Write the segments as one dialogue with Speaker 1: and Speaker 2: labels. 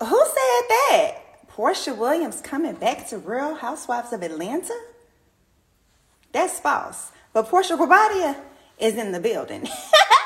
Speaker 1: Who said that? Porsha Williams coming back to Real Housewives of Atlanta? That's false. But Porsha Guobadia is in the building.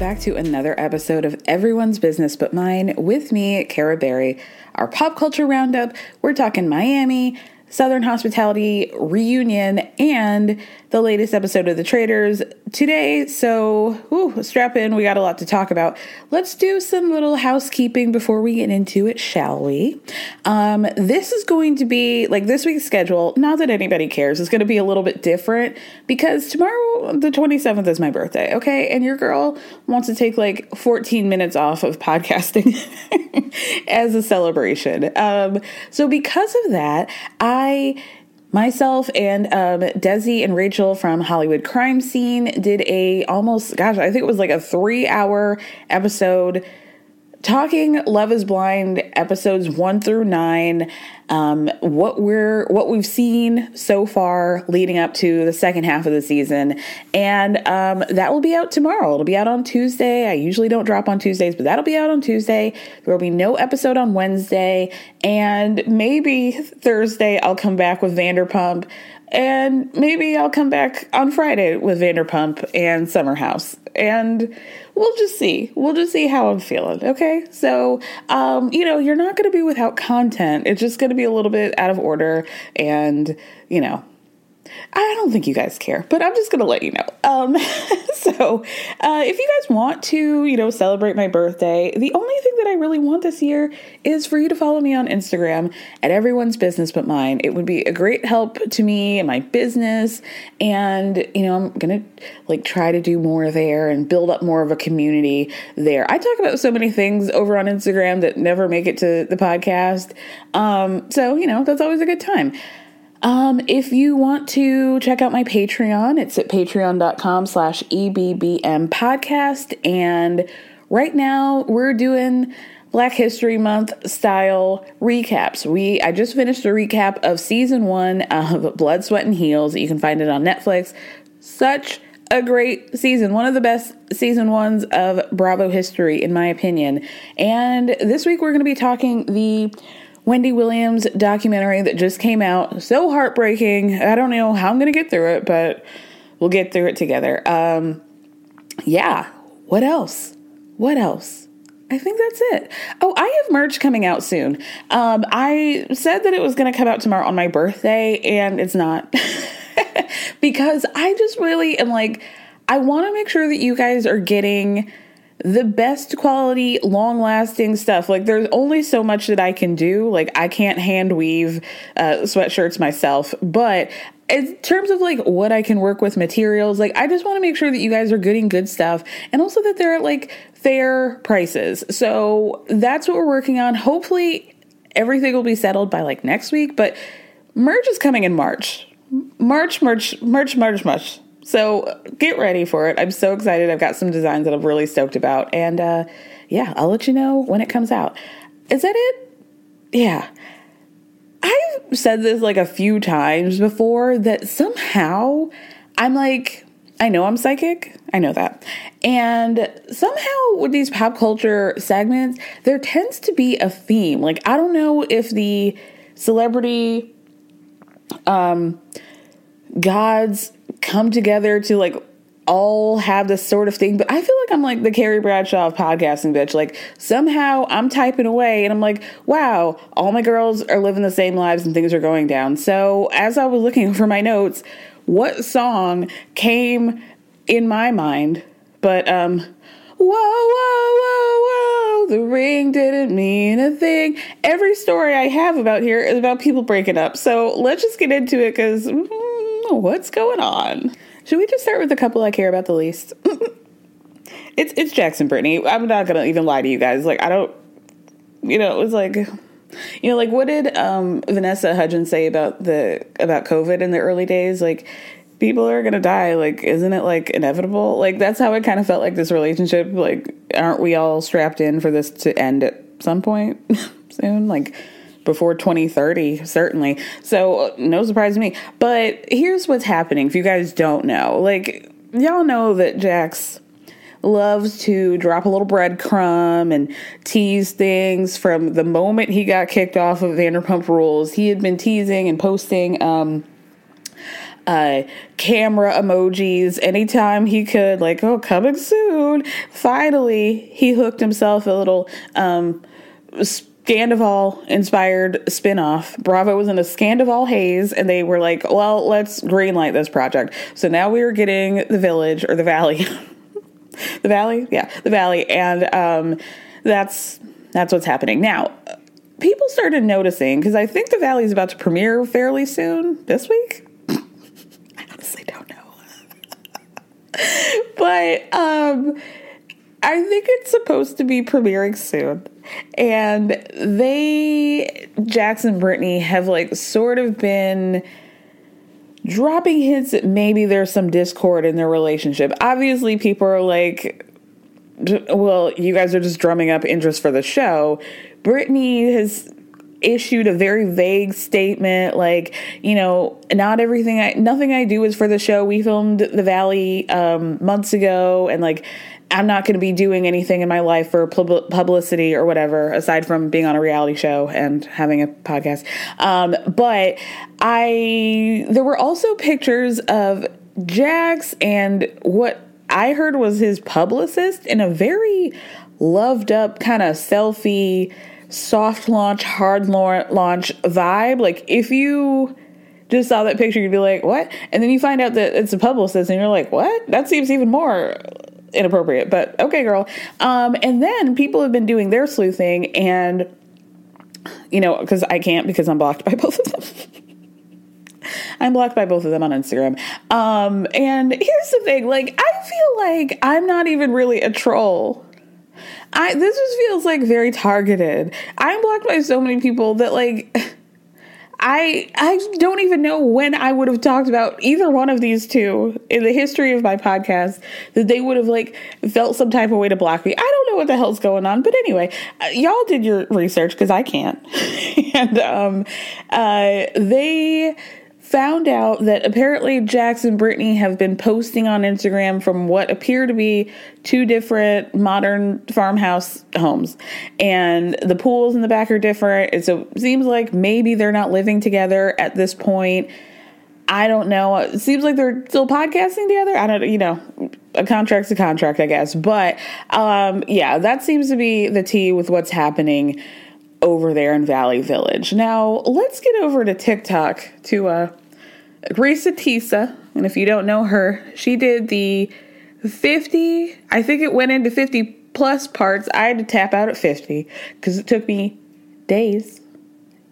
Speaker 2: back to another episode of Everyone's Business But Mine with me, Kara Berry. Our pop culture roundup. We're talking Miami, Southern Hospitality reunion, and the latest episode of The Traitors today. So, whew, strap in. We got a lot to talk about. Let's do some little housekeeping before we get into it, shall we? Um, this is going to be like this week's schedule. Not that anybody cares. It's going to be a little bit different because tomorrow, the 27th, is my birthday. Okay. And your girl wants to take like 14 minutes off of podcasting as a celebration. Um, so, because of that, I myself and um, Desi and Rachel from Hollywood Crime Scene did a almost gosh I think it was like a three hour episode talking Love Is Blind episodes one through nine. Um, what we're what we've seen so far leading up to the second half of the season, and um, that will be out tomorrow. It'll be out on Tuesday. I usually don't drop on Tuesdays, but that'll be out on Tuesday. There will be no episode on Wednesday, and maybe Thursday I'll come back with Vanderpump. And maybe I'll come back on Friday with Vanderpump and Summer House. And we'll just see. We'll just see how I'm feeling. Okay. So, um, you know, you're not going to be without content. It's just going to be a little bit out of order. And, you know, I don't think you guys care, but I'm just to let you know. Um, so, uh, if you guys want to, you know, celebrate my birthday, the only thing that I really want this year is for you to follow me on Instagram at everyone's business but mine. It would be a great help to me and my business. And, you know, I'm to like try to do more there and build up more of a community there. I talk about so many things over on Instagram that never make it to the podcast. Um, so, you know, that's always a good time. Um, if you want to check out my Patreon, it's at patreon.com slash EBBM podcast. And right now we're doing Black History Month style recaps. We I just finished a recap of season one of Blood, Sweat, and Heels. You can find it on Netflix. Such a great season, one of the best season ones of Bravo history, in my opinion. And this week we're going to be talking the Wendy Williams documentary that just came out. So heartbreaking. I don't know how I'm going to get through it, but we'll get through it together. Um, yeah. What else? What else? I think that's it. Oh, I have merch coming out soon. Um, I said that it was going to come out tomorrow on my birthday, and it's not. because I just really am like, I want to make sure that you guys are getting the best quality, long lasting stuff. Like, there's only so much that I can do. Like, I can't hand weave uh, sweatshirts myself, but in terms of like what I can work with materials, like I just want to make sure that you guys are getting good stuff and also that they're at like fair prices. So that's what we're working on. Hopefully everything will be settled by like next week, but merch is coming in March. March, March, March, March, March. So get ready for it. I'm so excited. I've got some designs that I'm really stoked about. And uh, yeah, I'll let you know when it comes out. Is that it? Yeah. I've said this like a few times before that somehow I'm like, I know I'm psychic. I know that. And somehow with these pop culture segments, there tends to be a theme. Like, I don't know if the celebrity um, gods come together to like all have this sort of thing, but I feel like I'm like the Carrie Bradshaw of podcasting, bitch. Like somehow I'm typing away and I'm like, wow, all my girls are living the same lives and things are going down. So as I was looking for my notes, what song came in my mind? But um, whoa, whoa, whoa, whoa, the ring didn't mean a thing. Every story I have about here is about people breaking up. So let's just get into it because mm, what's going on? Should we just start with the couple I care about the least? it's it's Jackson Brittany. I'm not gonna even lie to you guys. Like I don't, you know, it was like, you know, like what did um, Vanessa Hudgens say about the about COVID in the early days? Like people are gonna die. Like isn't it like inevitable? Like that's how it kind of felt like this relationship. Like aren't we all strapped in for this to end at some point soon? Like before 2030, certainly. So, no surprise to me. But here's what's happening if you guys don't know. Like, y'all know that Jax loves to drop a little breadcrumb and tease things from the moment he got kicked off of Vanderpump Rules. He had been teasing and posting um, uh, camera emojis anytime he could, like, oh, coming soon. Finally, he hooked himself a little um, Scandoval inspired spinoff. Bravo was in a Scandoval haze, and they were like, well, let's greenlight this project. So now we are getting the village or the valley. the valley? Yeah, the valley. And um, that's that's what's happening. Now, people started noticing, because I think the valley is about to premiere fairly soon this week. I honestly don't know. but um I think it's supposed to be premiering soon. And they, Jackson Brittany, have like sort of been dropping hints that maybe there's some discord in their relationship. Obviously, people are like, well, you guys are just drumming up interest for the show. Brittany has issued a very vague statement like you know not everything i nothing i do is for the show we filmed the valley um months ago and like I'm not going to be doing anything in my life for publicity or whatever, aside from being on a reality show and having a podcast. Um, but I, there were also pictures of Jax and what I heard was his publicist in a very loved up kind of selfie, soft launch, hard launch vibe. Like if you just saw that picture, you'd be like, what? And then you find out that it's a publicist and you're like, what? That seems even more inappropriate, but okay, girl. Um, and then people have been doing their sleuthing, and you know, because I can't because I'm blocked by both of them. I'm blocked by both of them on Instagram. Um, and here's the thing: like, I feel like I'm not even really a troll. I this just feels like very targeted. I'm blocked by so many people that like I I don't even know when I would have talked about either one of these two in the history of my podcast that they would have like felt some type of way to block me. I don't know what the hell's going on, but anyway, uh, y'all did your research because I can't, and um, uh, they found out that apparently Jax and Brittany have been posting on Instagram from what appear to be two different modern farmhouse homes. And the pools in the back are different. And so it seems like maybe they're not living together at this point. I don't know. It seems like they're still podcasting together. I don't, you know, a contract's a contract, I guess. But um, yeah, that seems to be the tea with what's happening over there in Valley Village. Now, let's get over to TikTok to uh, Reesa Teesa. And if you don't know her, she did the 50, I think it went into 50 plus parts. I had to tap out at 50 because it took me days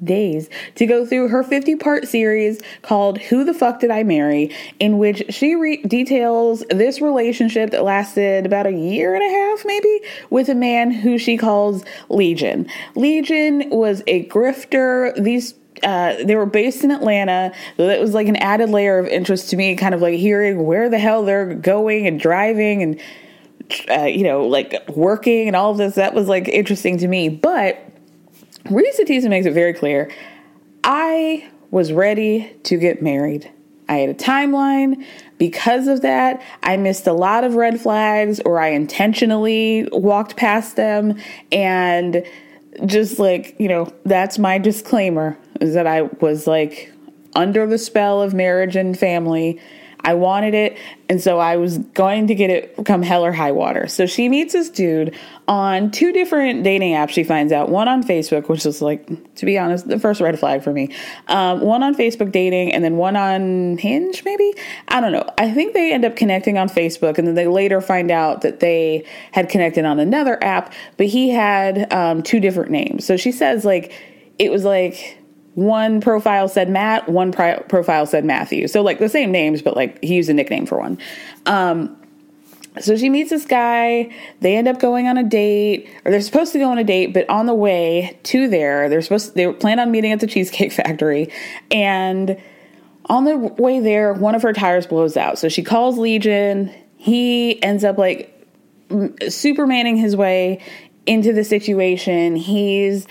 Speaker 2: days to go through her 50 part series called Who the Fuck Did I Marry, in which she re- details this relationship that lasted about a year and a half, maybe, with a man who she calls Legion. Legion was a grifter. These uh, they were based in Atlanta. That was like an added layer of interest to me, kind of like hearing where the hell they're going and driving and, uh, you know, like working and all of this. That was like interesting to me. But Reesa Teesa makes it very clear I was ready to get married. I had a timeline. Because of that, I missed a lot of red flags or I intentionally walked past them. And just like, you know, that's my disclaimer is that I was like under the spell of marriage and family I wanted it, and so I was going to get it come hell or high water. So she meets this dude on two different dating apps. She finds out one on Facebook, which is like, to be honest, the first red flag for me. Um, one on Facebook dating, and then one on Hinge, maybe. I don't know. I think they end up connecting on Facebook, and then they later find out that they had connected on another app, but he had um, two different names. So she says like it was like one profile said Matt, one pri- profile said Matthew. So like the same names, but like he used a nickname for one. Um, so she meets this guy. They end up going on a date, or they're supposed to go on a date, but on the way to there, they're supposed to, they plan on meeting at the Cheesecake Factory, and on the way there, one of her tires blows out. So she calls Legion. He ends up like supermaning his way into the situation. He's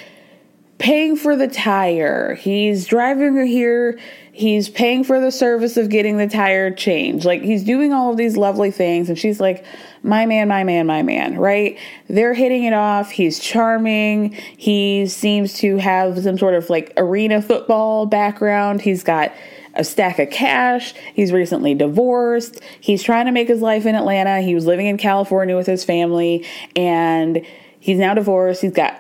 Speaker 2: paying for the tire. He's driving her here. He's paying for the service of getting the tire changed. Like he's doing all of these lovely things. And she's like, my man, my man, my man, right? They're hitting it off. He's charming. He seems to have some sort of like arena football background. He's got a stack of cash. He's recently divorced. He's trying to make his life in Atlanta. He was living in California with his family and he's now divorced. He's got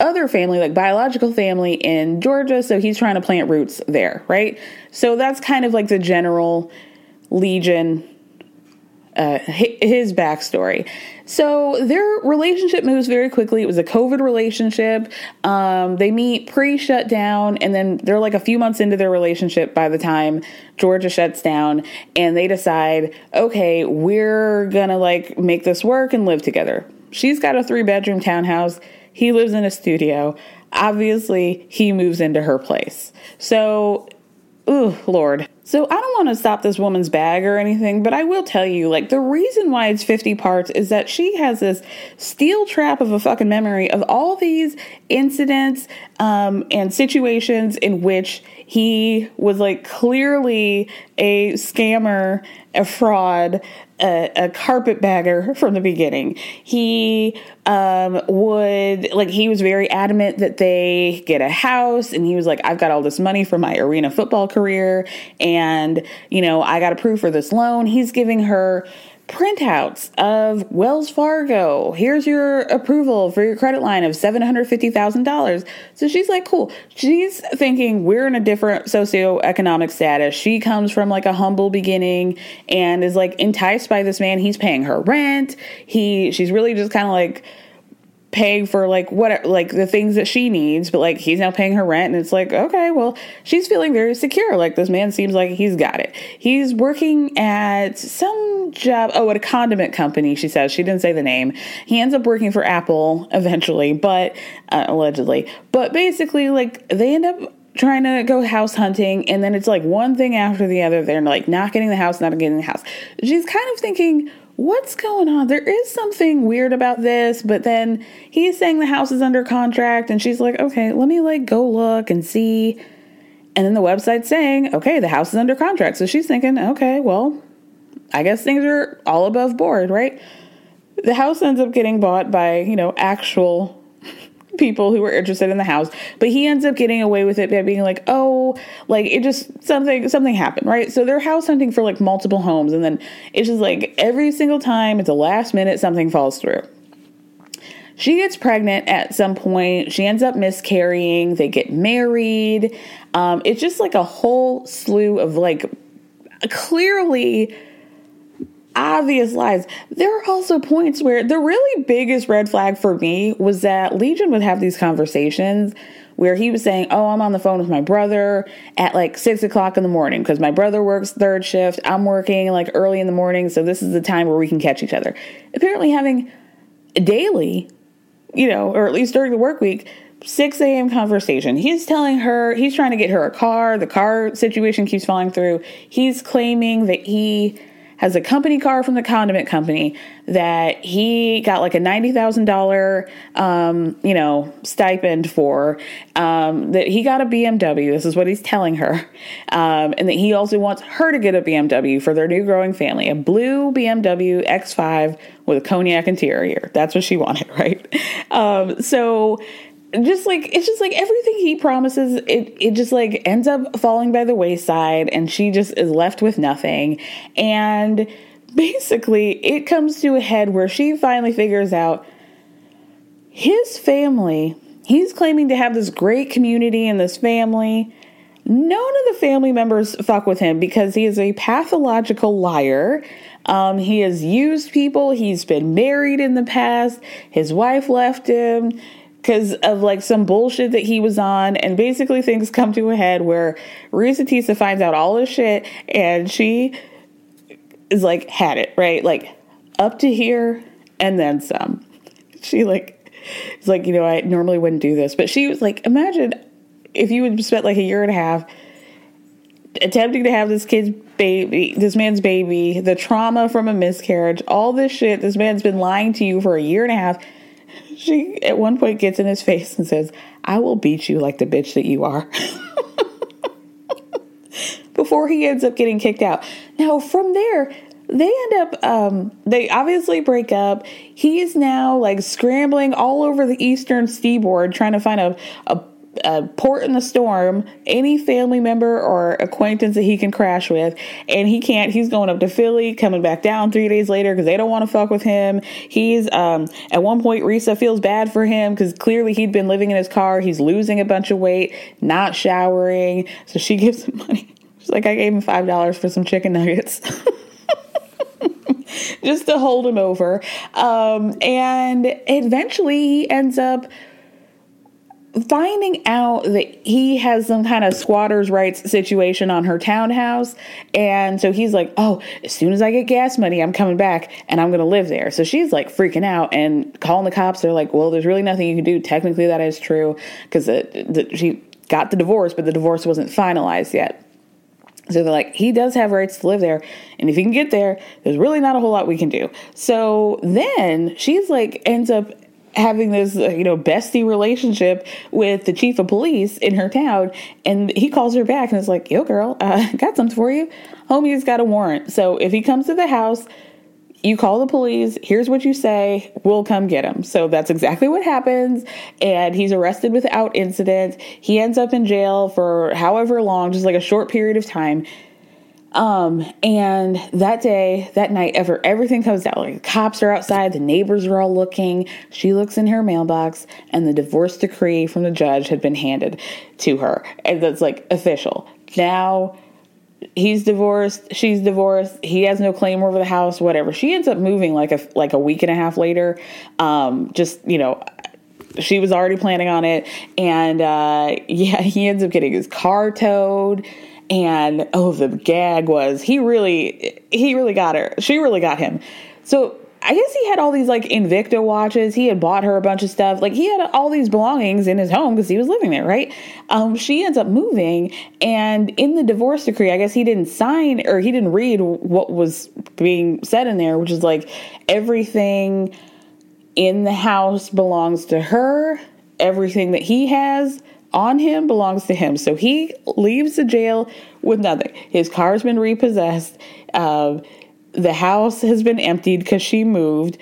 Speaker 2: other family, like biological family in Georgia, so he's trying to plant roots there, right? So that's kind of like the general Legion, uh, his backstory. So their relationship moves very quickly. It was a COVID relationship. Um, they meet pre shutdown, and then they're like a few months into their relationship by the time Georgia shuts down, and they decide, okay, we're gonna like make this work and live together. She's got a three bedroom townhouse he lives in a studio. Obviously, he moves into her place. So, ooh, Lord. So I don't want to stop this woman's bag or anything, but I will tell you, like, the reason why it's 50 parts is that she has this steel trap of a fucking memory of all these incidents um, and situations in which he was like clearly a scammer, a fraud, a, a carpetbagger from the beginning. He um, would like he was very adamant that they get a house, and he was like, "I've got all this money for my arena football career, and you know I got approved for this loan." He's giving her printouts of Wells Fargo. Here's your approval for your credit line of $750,000. So she's like, cool. She's thinking we're in a different socioeconomic status. She comes from like a humble beginning and is like enticed by this man. He's paying her rent. He she's really just kind of like paying for like what like the things that she needs but like he's now paying her rent and it's like okay well she's feeling very secure. Like this man seems like he's got it. He's working at some job oh at a condiment company she says. She didn't say the name. He ends up working for apple eventually but uh, allegedly. But basically like they end up trying to go house hunting and then it's like one thing after the other. They're like not getting the house not getting the house. She's kind of thinking what's going on? There is something weird about this, but then he's saying the house is under contract, and she's like, okay, let me like go look and see. And then the website's saying, okay, the house is under contract. So she's thinking, okay, well, I guess things are all above board, right? The house ends up getting bought by, you know, actual people who were interested in the house, but he ends up getting away with it by being like, "Oh, like it just something something happened, right?" So they're house hunting for like multiple homes and then it's just like every single time at the last minute something falls through. She gets pregnant at some point. She ends up miscarrying. They get married. Um, it's just like a whole slew of like clearly obvious lies. There are also points where the really biggest red flag for me was that Legion would have these conversations where he was saying, Oh, I'm on the phone with my brother at like six o'clock in the morning because my brother works third shift. I'm working like early in the morning. So this is the time where we can catch each other. Apparently, having daily, you know, or at least during the work week, 6 a.m. conversation. He's telling her, he's trying to get her a car. The car situation keeps falling through. He's claiming that he has a company car from the condiment company that he got like a $90,000, um, you know, stipend for, um, that he got a BMW. This is what he's telling her. Um, and that he also wants her to get a BMW for their new growing family, a blue BMW X5 with a cognac interior. That's what she wanted, right? Um, so, just like it's just like everything he promises it it just like ends up falling by the wayside and she just is left with nothing and basically it comes to a head where she finally figures out his family he's claiming to have this great community and this family none of the family members fuck with him because he is a pathological liar um, he has used people. He's been married in the past. His wife left him because of like some bullshit that he was on. And basically, things come to a head where Reesa Teesa finds out all this shit and she is like, had it, right? Like, up to here and then some. She like, it's like, you know, I normally wouldn't do this, but she was like, imagine if you would spent like a year and a half attempting to have this kid's baby, this man's baby, the trauma from a miscarriage, all this shit. This man's been lying to you for a year and a half she at one point gets in his face and says, I will beat you like the bitch that you are. Before he ends up getting kicked out. Now, from there, they end up um, they obviously break up he is now like scrambling all over the eastern seaboard trying to find a, a a port in the storm, any family member or acquaintance that he can crash with, and he can't. He's going up to Philly, coming back down three days later because they don't want to fuck with him. He's um, at one point, Reesa feels bad for him because clearly he'd been living in his car. He's losing a bunch of weight, not showering, so she gives him money. She's like, I gave him five dollars for some chicken nuggets. just to hold him over. Um, and eventually he ends up finding out that he has some kind of squatters' rights situation on her townhouse. And so he's like, oh, as soon as I get gas money, I'm coming back and I'm going to live there. So she's like freaking out and calling the cops. They're like, well, there's really nothing you can do. Technically, that is true because she got the divorce, but the divorce wasn't finalized yet. So they're like, he does have rights to live there. And if he can get there, there's really not a whole lot we can do. So then she's like, ends up having this uh, you know bestie relationship with the chief of police in her town and he calls her back and is like yo girl uh, got something for you? Homie's got a warrant. So if he comes to the house you call the police here's what you say we'll come get him. So that's exactly what happens and he's arrested without incident. He ends up in jail for however long just like a short period of time um, and that day, that night, ever everything comes out. Like the cops are outside, the neighbors are all looking. She looks in her mailbox, and the divorce decree from the judge had been handed to her, and that's like official. Now he's divorced, she's divorced. He has no claim over the house. Whatever. She ends up moving like a like a week and a half later. Um, just you know, she was already planning on it, and uh, yeah, he ends up getting his car towed and oh the gag was he really he really got her. She really got him. So i guess he had all these like invicta watches. He had bought her a bunch of stuff. Like he had all these belongings in his home because he was living there right? Um, she ends up moving and in the divorce decree i guess he didn't sign or he didn't read what was being said in there which is like everything in the house belongs to her. Everything that he has on him belongs to him. So he leaves the jail with nothing. His car's been repossessed. Uh, the house has been emptied because she moved.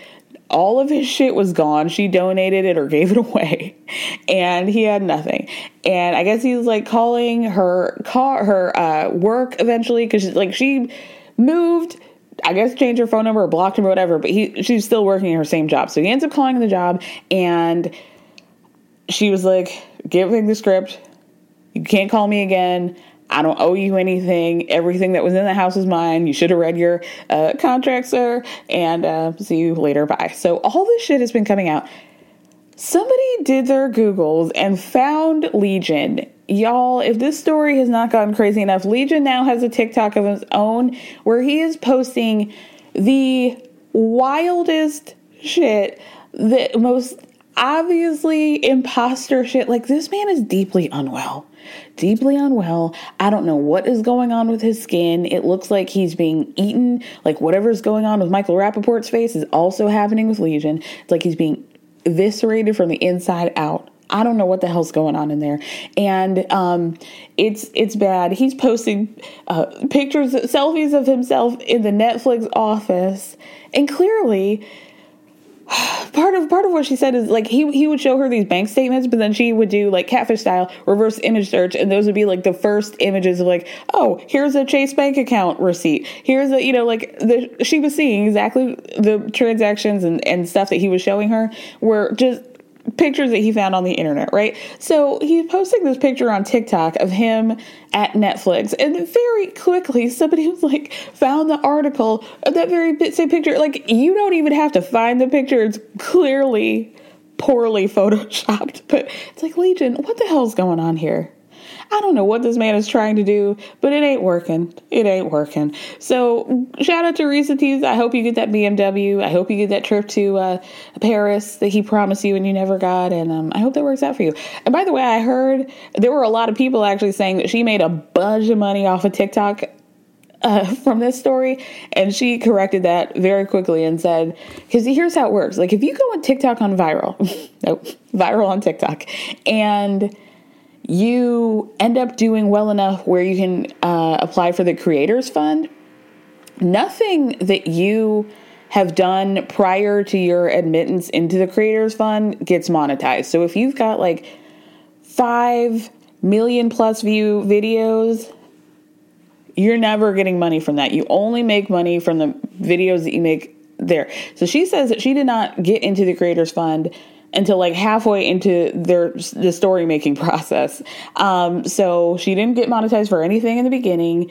Speaker 2: all of his shit was gone. She donated it or gave it away, and he had nothing. And I guess he was like calling her car, her uh, work eventually because she's like she moved. I guess changed her phone number or blocked him or whatever, but he she's still working her same job. So he ends up calling the job, and she was like, "Give me the script. You can't call me again. I don't owe you anything. Everything that was in the house is mine. You should have read your uh, contract, sir. And uh, see you later. Bye. So all this shit has been coming out. Somebody did their Googles and found Legion. Y'all, if this story has not gone crazy enough, Legion now has a TikTok of his own where he is posting the wildest shit, the most obviously imposter shit. Like, this man is deeply unwell deeply unwell. I don't know what is going on with his skin. It looks like he's being eaten. Like whatever's going on with Michael Rapaport's face is also happening with Legion. It's like he's being eviscerated from the inside out. I don't know what the hell's going on in there, and um, it's it's bad. He's posting uh, pictures, selfies of himself in the Netflix office, and clearly part of part of what she said is like he he would show her these bank statements, but then she would do like catfish style reverse image search, and those would be like the first images of like, oh, here's a Chase bank account receipt. Here's a you know like the she was seeing exactly the transactions and and stuff that he was showing her were just pictures that he found on the internet, right? So he's posting this picture on TikTok of him at Netflix, and very quickly somebody was like found the article of that very same picture. Like you don't even have to find the picture; it's clearly poorly photoshopped. But it's like Legion, what the hell's going on here? I don't know what this man is trying to do, but it ain't working. It ain't working. So shout out to Reesa Teeth. I hope you get that BMW. I hope you get that trip to uh, Paris that he promised you and you never got. And um, I hope that works out for you. And by the way, I heard there were a lot of people actually saying that she made a bunch of money off of TikTok uh, from this story, and she corrected that very quickly and said, "Because here's how it works: like if you go on TikTok on viral, nope, viral on TikTok, and you end up doing well enough where you can uh, apply for the Creators Fund, nothing that you have done prior to your admittance into the Creators Fund gets monetized. So if you've got like 5 million plus view videos, you're never getting money from that. You only make money from the videos that you make there. So she says that she did not get into the Creators Fund until like halfway into their the story making process. Um, so she didn't get monetized for anything in the beginning.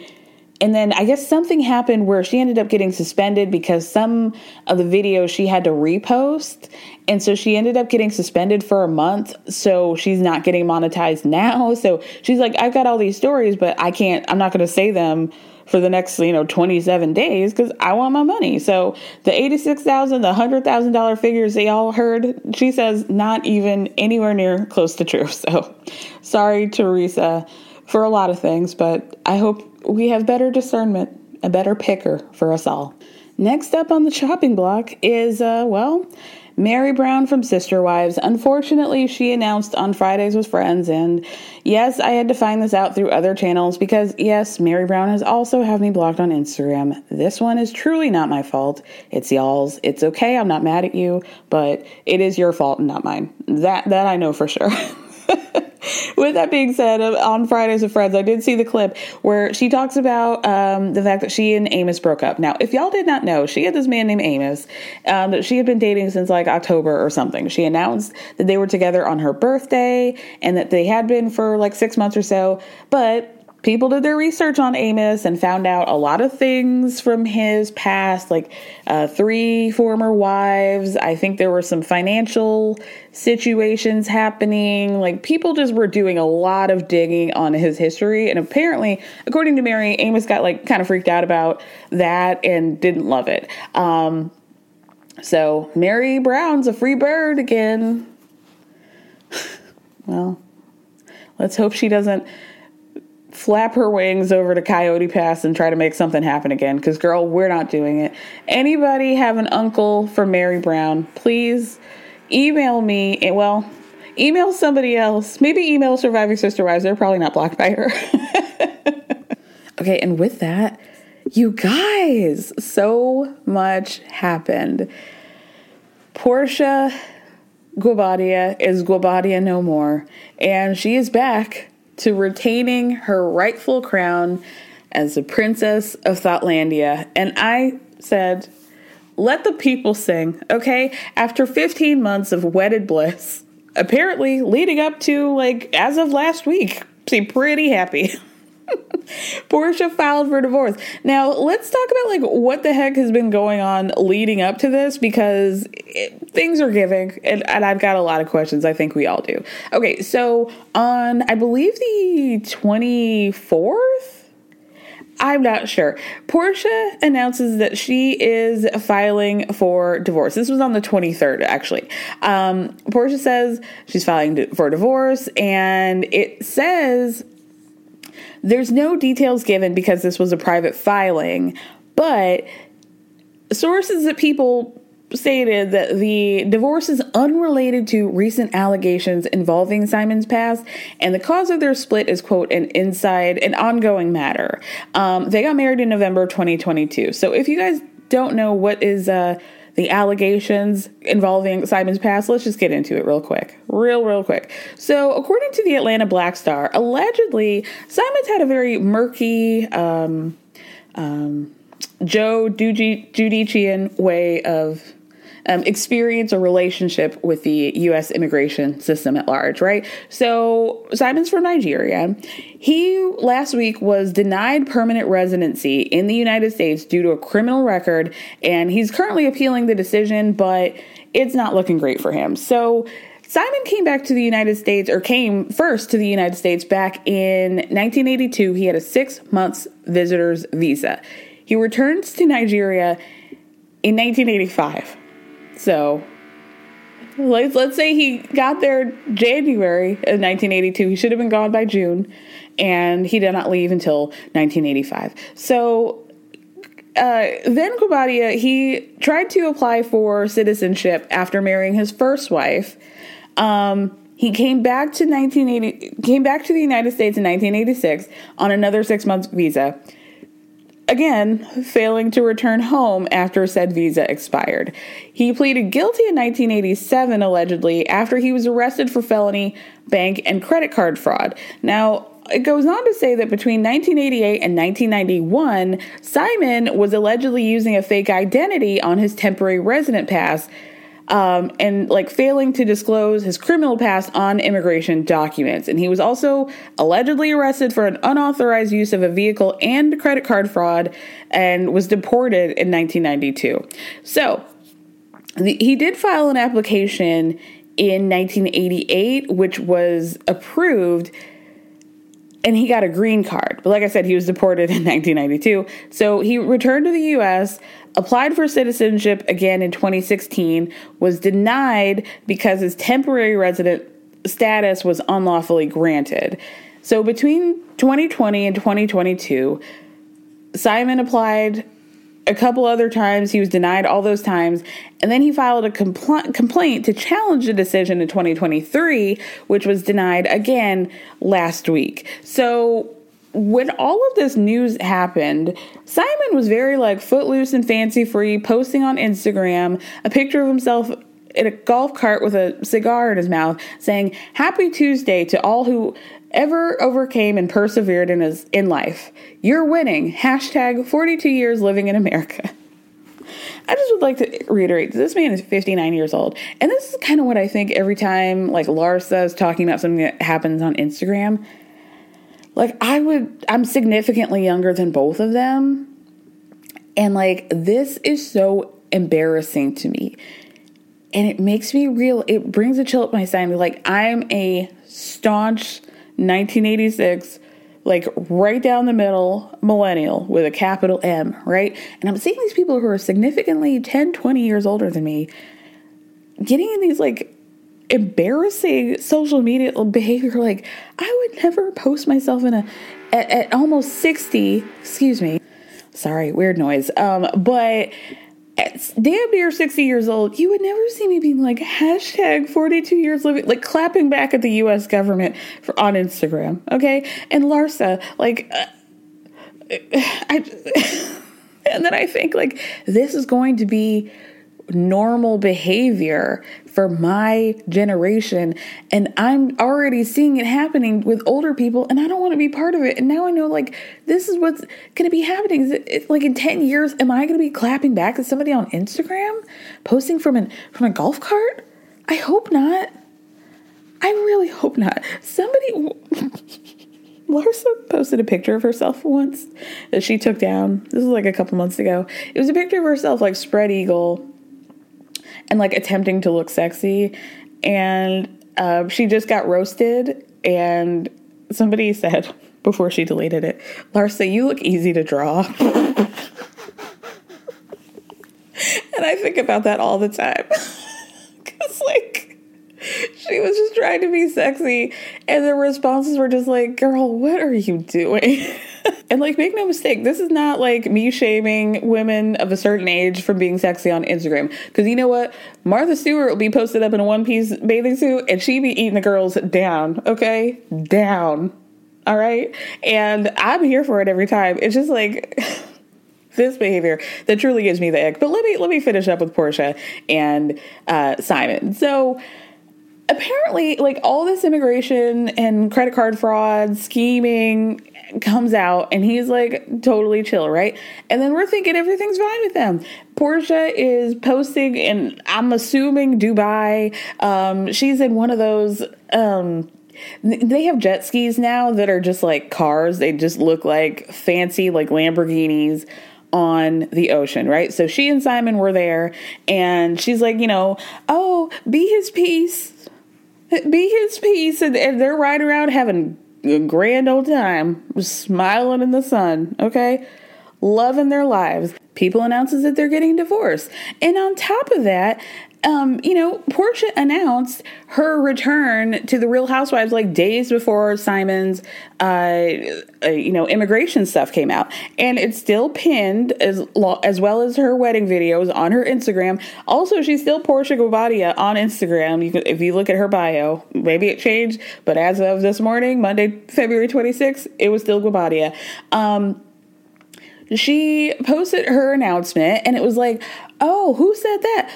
Speaker 2: And then I guess something happened where she ended up getting suspended because some of the videos she had to repost. And so she ended up getting suspended for a month. So she's not getting monetized now. So she's like, I've got all these stories, but I can't, I'm not going to say them for the next, you know, 27 days because I want my money. So the 86,000, the $100,000 figures they all heard, she says not even anywhere near close to true. So sorry, Teresa, for a lot of things, but I hope we have better discernment, a better picker for us all. Next up on the chopping block is, uh, well, Meri Brown from Sister Wives. Unfortunately, she announced on Fridays with Friends, and yes, I had to find this out through other channels because, yes, Meri Brown has also had me blocked on Instagram. This one is truly not my fault. It's y'all's. It's okay. I'm not mad at you, but it is your fault and not mine. That that I know for sure. with that being said, on Fridays with Friends, I did see the clip where she talks about um, the fact that she and Amos broke up. Now, if y'all did not know, she had this man named Amos um, that she had been dating since like October or something. She announced that they were together on her birthday and that they had been for like six months or so, but people did their research on Amos and found out a lot of things from his past, like uh, three former wives. I think there were some financial situations happening. Like people just were doing a lot of digging on his history. And apparently, according to Meri, Amos got like kind of freaked out about that and didn't love it. Um, so Meri Brown's a free bird again. well, let's hope she doesn't flap her wings over to Coyote Pass and try to make something happen again. Because, girl, we're not doing it. Anybody have an uncle for Meri Brown? Please email me. Eh, well, email somebody else. Maybe email Surviving Sister Wives. They're probably not blocked by her. okay, and with that, you guys, so much happened. Porsha Guobadia is Guobadia no more, and she is back to retaining her rightful crown as the princess of Thoughtlandia. And I said, let the people sing, okay? After 15 months of wedded bliss, apparently leading up to like as of last week, seem pretty happy. Porsha filed for divorce. Now, let's talk about like what the heck has been going on leading up to this because it, things are giving and, and I've got a lot of questions. I think we all do. Okay, so on I believe the 24th I'm not sure. Porsha announces that she is filing for divorce. This was on the 23rd, actually. Um, Porsha says she's filing for divorce, and it says there's no details given because this was a private filing, but sources that people stated that the divorce is unrelated to recent allegations involving Simon's past, and the cause of their split is quote an inside an ongoing matter. Um, they got married in November 2022. So if you guys don't know what is uh, the allegations involving Simon's past, let's just get into it real quick. Real, real quick. So, according to the Atlanta Black Star, allegedly, Simon's had a very murky, um, um, Joe Judichian way of um, experience or relationship with the U.S. immigration system at large, right? So Simon's from Nigeria. He last week was denied permanent residency in the United States due to a criminal record, and he's currently appealing the decision, but it's not looking great for him. So Simon came back to the United States, or came first to the United States back in 1982. He had a six months visitor's visa. He returns to Nigeria in 1985. So let's let's say he got there January of 1982. He should have been gone by June, and he did not leave until 1985. So. Uh, then Guobadia, he tried to apply for citizenship after marrying his first wife. Um, he came back to 1980, came back to the United States in 1986 on another six month visa again, failing to return home after said visa expired. He pleaded guilty in 1987, allegedly, after he was arrested for felony bank and credit card fraud. Now, it goes on to say that between 1988 and 1991, Simon was allegedly using a fake identity on his temporary resident pass um, and like failing to disclose his criminal past on immigration documents. And he was also allegedly arrested for an unauthorized use of a vehicle and credit card fraud and was deported in 1992. So the, he did file an application in 1988, which was approved and he got a green card. But like I said, he was deported in 1992. So he returned to the US, applied for citizenship again in 2016, was denied because his temporary resident status was unlawfully granted. So between 2020 and 2022, Simon applied a couple other times. He was denied all those times. And then he filed a compl- complaint to challenge the decision in 2023, which was denied again last week. So when all of this news happened, Simon was very like footloose and fancy free, posting on Instagram a picture of himself in a golf cart with a cigar in his mouth, saying, Happy Tuesday to all who ever overcame and persevered in his in life. You're winning. Hashtag 42 years living in America. I just would like to reiterate this man is 59 years old. And this is kind of what I think every time like Larsa is talking about something that happens on Instagram. Like I would I'm significantly younger than both of them. And like this is so embarrassing to me. And it makes me real it brings a chill up my spine. Like I'm a staunch 1986 like right down the middle millennial with a capital M, right? And I'm seeing these people who are significantly 10, 20 years older than me getting in these like embarrassing social media behavior. Like, I would never post myself in a, at, at almost 60, excuse me. Sorry, weird noise. Um, but damn near 60 years old, you would never see me being like hashtag 42 years living, like clapping back at the US government for, on Instagram. Okay. And Larsa, like, uh, I, and then I think like this is going to be normal behavior for my generation and I'm already seeing it happening with older people and I don't want to be part of it. And now I know like this is what's going to be happening. It, it, like in 10 years am I going to be clapping back at somebody on Instagram posting from an from a golf cart? I hope not. I really hope not. Somebody Larsa posted a picture of herself once that she took down. This was like a couple months ago. It was a picture of herself like spread eagle and like attempting to look sexy. And uh, she just got roasted. And somebody said before she deleted it, Larsa, you look easy to draw. and I think about that all the time. Because, like, she was just trying to be sexy, and the responses were just like, girl, what are you doing? and like, make no mistake, this is not like me shaming women of a certain age from being sexy on Instagram. Because you know what? Martha Stewart will be posted up in a one piece bathing suit, and she be eating the girls down, okay? Down. All right? And I'm here for it every time. It's just like. this behavior that truly gives me the ick. But let me let me finish up with Porsha and uh, Simon. So apparently, like all this immigration and credit card fraud scheming comes out, and he's like totally chill, right? And then we're thinking everything's fine with them. Porsha is posting, and I'm assuming Dubai. Um, she's in one of those. Um, they have jet skis now that are just like cars. They just look like fancy, like Lamborghinis on the ocean, right? So she and Simon were there, and she's like, you know, oh, be his peace be his peace, and, and they're riding around having a grand old time, smiling in the sun, okay? Loving their lives. People announces that they're getting divorced. And on top of that, um, you know, Porsha announced her return to the Real Housewives like days before Simon's, uh, uh, you know, immigration stuff came out, and it's still pinned as lo- as well as her wedding videos on her Instagram. Also, she's still Porsha Guobadia on Instagram. You can, if you look at her bio, maybe it changed, but as of this morning, Monday, February 26th, it was still Guobadia. Um, she posted her announcement, and it was like, "Oh, who said that?"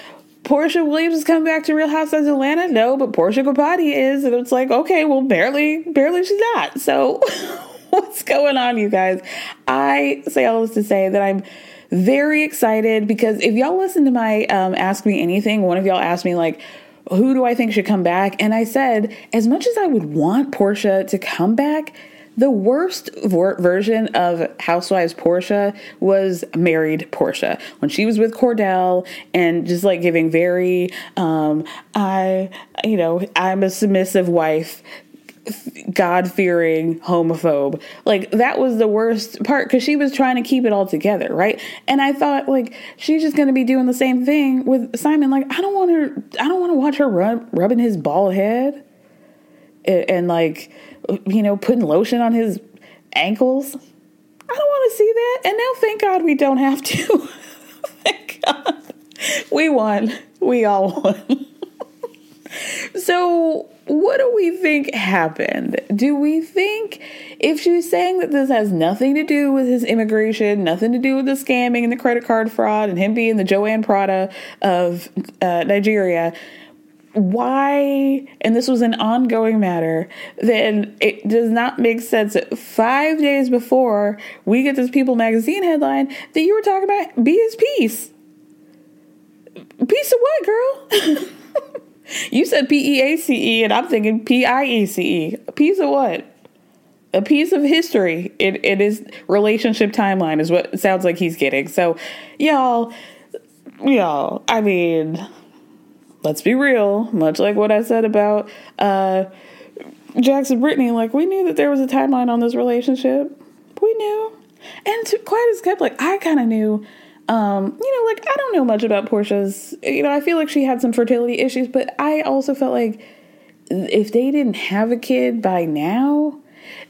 Speaker 2: Porsha Williams is coming back to Real Housewives of Atlanta? No, but Porsha Guobadia is. And it's like, okay, well, barely, barely she's not. So what's going on, you guys? I say all this to say that I'm very excited because if y'all listen to my um, Ask Me Anything, one of y'all asked me, like, who do I think should come back? And I said, as much as I would want Porsha to come back, the worst version of Housewives Porsha was married Porsha when she was with Kordell and just like giving very, um, I, you know, I'm a submissive wife God fearing homophobe. Like that was the worst part because she was trying to keep it all together, right? And I thought like she's just gonna be doing the same thing with Simon. Like I don't want her, I don't want to watch her rub, rubbing his bald head and, and like you know, putting lotion on his ankles. I don't want to see that. And now, thank God, we don't have to. thank God. We won. We all won. so, what do we think happened? Do we think if she's saying that this has nothing to do with his immigration, nothing to do with the scamming and the credit card fraud and him being the Joanne Prada of uh, Nigeria, why, and this was an ongoing matter, then it does not make sense that five days before we get this People magazine headline that you were talking about be his peace. Piece of what, girl? you said P E A C E, and I'm thinking P I E C E. piece of what? A piece of history. It it is relationship timeline is what sounds like he's getting. So, y'all, y'all. I mean let's be real, much like what I said about uh, Jackson Brittany, like we knew that there was a timeline on this relationship. We knew. And to, quite as kept, like I kind of knew, um, you know, like I don't know much about Porsha's. you know, I feel like she had some fertility issues, but I also felt like if they didn't have a kid by now,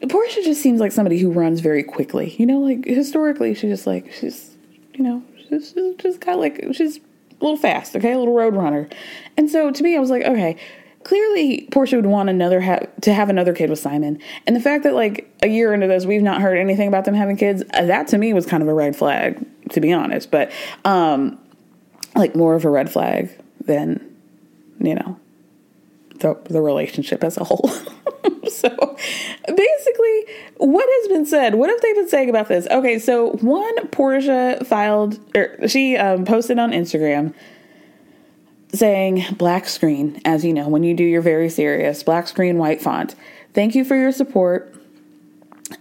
Speaker 2: Porsha just seems like somebody who runs very quickly. You know, like historically, she just like, she's, you know, she's, she's just of like, she's a little fast, okay, a little road runner. And so to me, I was like, okay, clearly Porsha would want another ha- to have another kid with Simon. And the fact that like a year into this, we've not heard anything about them having kids, uh, that to me was kind of a red flag, to be honest. But um, like more of a red flag than, you know, the, the relationship as a whole. so basically, what has been said? What have they been saying about this? Okay, so one, Porsha filed, or she um, posted on Instagram saying black screen, as you know, when you do your very serious black screen, white font. Thank you for your support.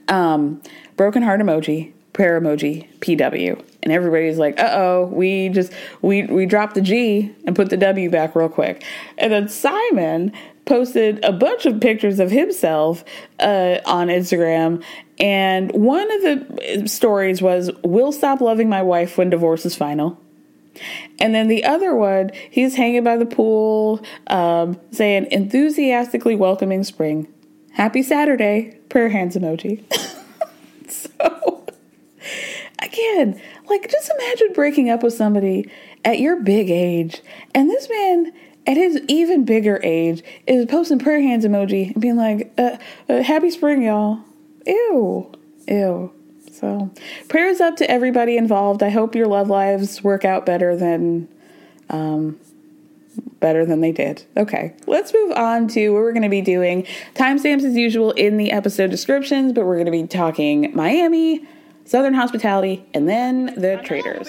Speaker 2: Um, broken heart emoji, prayer emoji, PW. And everybody's like, uh oh, we just we we dropped the G and put the W back real quick. And then Simon posted a bunch of pictures of himself uh, on Instagram. And one of the stories was, Will stop loving my wife when divorce is final. And then the other one, he's hanging by the pool, um, saying, enthusiastically welcoming spring. Happy Saturday. Prayer hands emoji. so, again, like, just imagine breaking up with somebody at your big age. And this man, at his even bigger age, is posting prayer hands emoji and being like, uh, uh, Happy spring, y'all. Ew. Ew. So, prayers up to everybody involved. I hope your love lives work out better than um, better than they did. Okay, let's move on to what we're going to be doing. Timestamps as usual in the episode descriptions, but we're going to be talking Miami, Southern Hospitality, and then the Traitors.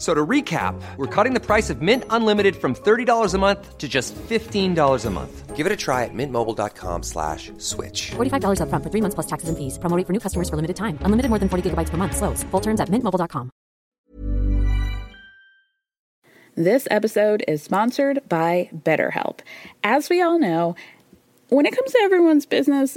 Speaker 3: So to recap, we're cutting the price of Mint Unlimited from $30 a month to just $15 a month. Give it a try at mintmobile.com slash switch.
Speaker 4: $45 up front for three months plus taxes and fees. Promoting for new customers for limited time. Unlimited more than 40 gigabytes per month. Slows. Full terms at mintmobile.com.
Speaker 2: This episode is sponsored by BetterHelp. As we all know, when it comes to everyone's business,